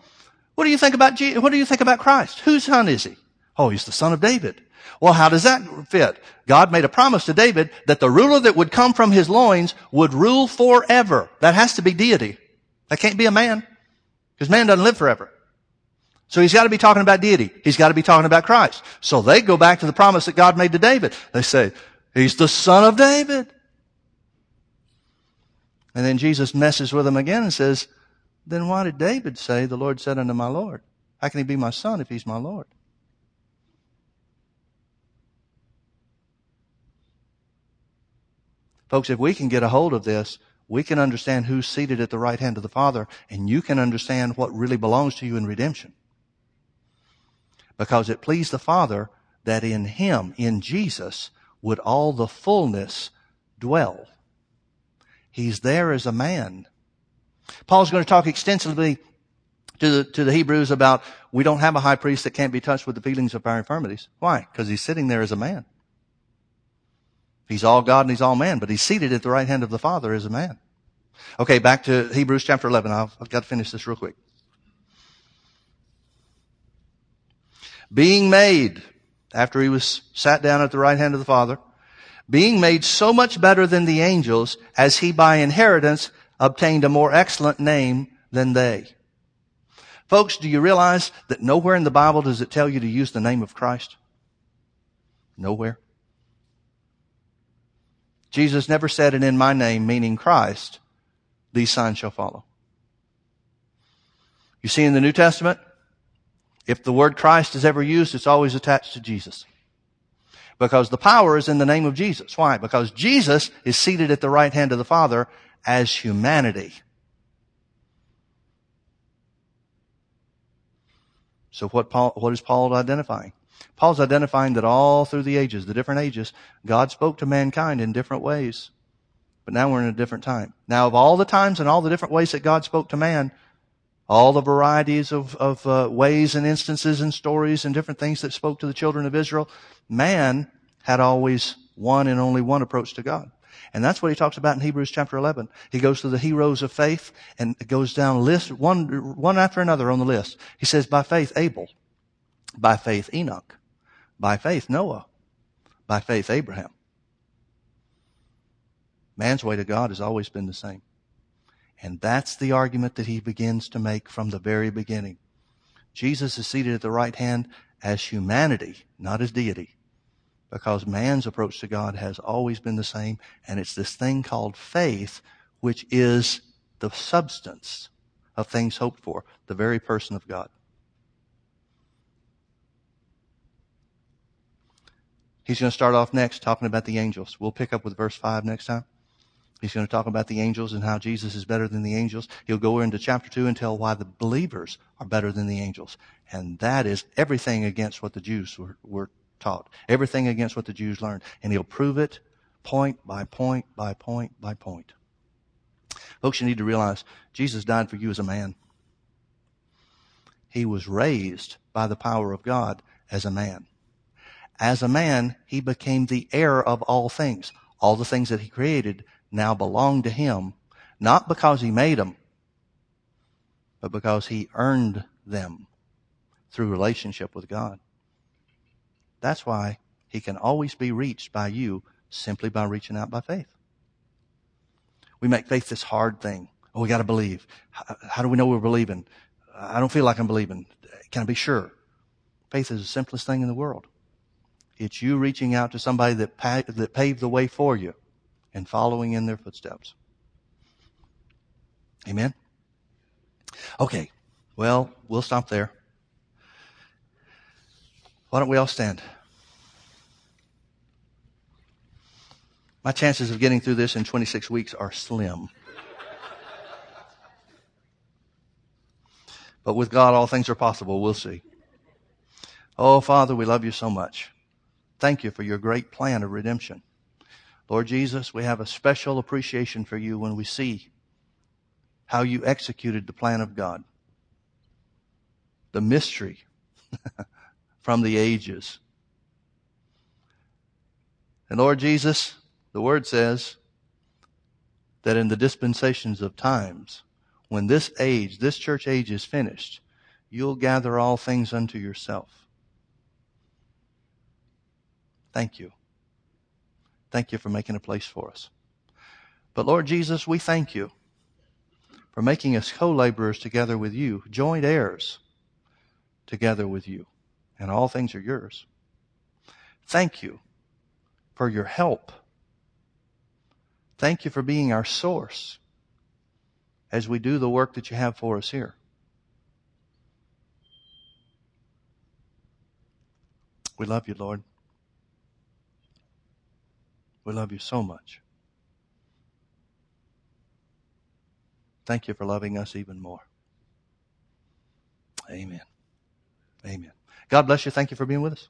What do you think about Je- what do you think about Christ? Whose son is he? Oh, he's the son of David. Well, how does that fit? God made a promise to David that the ruler that would come from his loins would rule forever. That has to be deity. That can't be a man. Because man doesn't live forever. So he's got to be talking about deity. He's got to be talking about Christ. So they go back to the promise that God made to David. They say, he's the son of David. And then Jesus messes with them again and says, then why did David say, the Lord said unto my Lord? How can he be my son if he's my Lord? Folks, if we can get a hold of this, we can understand who's seated at the right hand of the Father, and you can understand what really belongs to you in redemption because it pleased the Father that in Him, in Jesus, would all the fullness dwell. He's there as a man. Paul's going to talk extensively to the, to the Hebrews about we don't have a high priest that can't be touched with the feelings of our infirmities. Why? Because he's sitting there as a man. He's all God and he's all man, but he's seated at the right hand of the Father as a man. Okay, back to Hebrews chapter 11. I've, I've got to finish this real quick. being made, after he was sat down at the right hand of the Father, being made so much better than the angels as he by inheritance obtained a more excellent name than they. Folks, do you realize that nowhere in the Bible does it tell you to use the name of Christ? Nowhere. Jesus never said it in my name, meaning Christ, these signs shall follow. You see in the New Testament, if the word Christ is ever used, it's always attached to Jesus. Because the power is in the name of Jesus. Why? Because Jesus is seated at the right hand of the Father as humanity. So what Paul, what is Paul identifying? Paul's identifying that all through the ages, the different ages, God spoke to mankind in different ways. But now we're in a different time. Now of all the times and all the different ways that God spoke to man, all the varieties of, of uh, ways and instances and stories and different things that spoke to the children of Israel, man had always one and only one approach to God. And that's what he talks about in Hebrews chapter 11. He goes through the heroes of faith and goes down list, one, one after another on the list. He says, by faith, Abel By faith, Enoch. By faith, Noah. By faith, Abraham. Man's way to God has always been the same. And that's the argument that he begins to make from the very beginning. Jesus is seated at the right hand as humanity, not as deity. Because man's approach to God has always been the same, and it's this thing called faith, which is the substance of things hoped for, the very person of God. He's going to start off next talking about the angels. We'll pick up with verse 5 next time. He's going to talk about the angels and how Jesus is better than the angels. He'll go into chapter 2 and tell why the believers are better than the angels. And that is everything against what the Jews were, were taught. Everything against what the Jews learned. And he'll prove it point by point by point by point. Folks, you need to realize Jesus died for you as a man. He was raised by the power of God as a man. As a man, he became the heir of all things. All the things that he created now belong to him, not because he made them, but because he earned them through relationship with God. That's why he can always be reached by you simply by reaching out by faith. We make faith this hard thing. Oh, we got to believe. How, how, do we know we're believing? I don't feel like I'm believing. Can I be sure? Faith is the simplest thing in the world. It's you reaching out to somebody that, pa- that paved the way for you and following in their footsteps. Amen? Okay. Well, we'll stop there. Why don't we all stand? My chances of getting through this in 26 weeks are slim. But with God, all things are possible. We'll see. Oh, Father, we love you so much. Thank you for your great plan of redemption. Lord Jesus, we have a special appreciation for you when we see how you executed the plan of God. The mystery from the ages. And Lord Jesus, the word says that in the dispensations of times, when this age, this church age is finished, you'll gather all things unto yourself. Thank you. Thank you for making a place for us. But Lord Jesus, we thank you for making us co-laborers together with you, joint heirs together with you, and all things are yours. Thank you for your help. Thank you for being our source as we do the work that you have for us here. We love you, Lord. We love you so much. Thank you for loving us even more. Amen. Amen. God bless you. Thank you for being with us.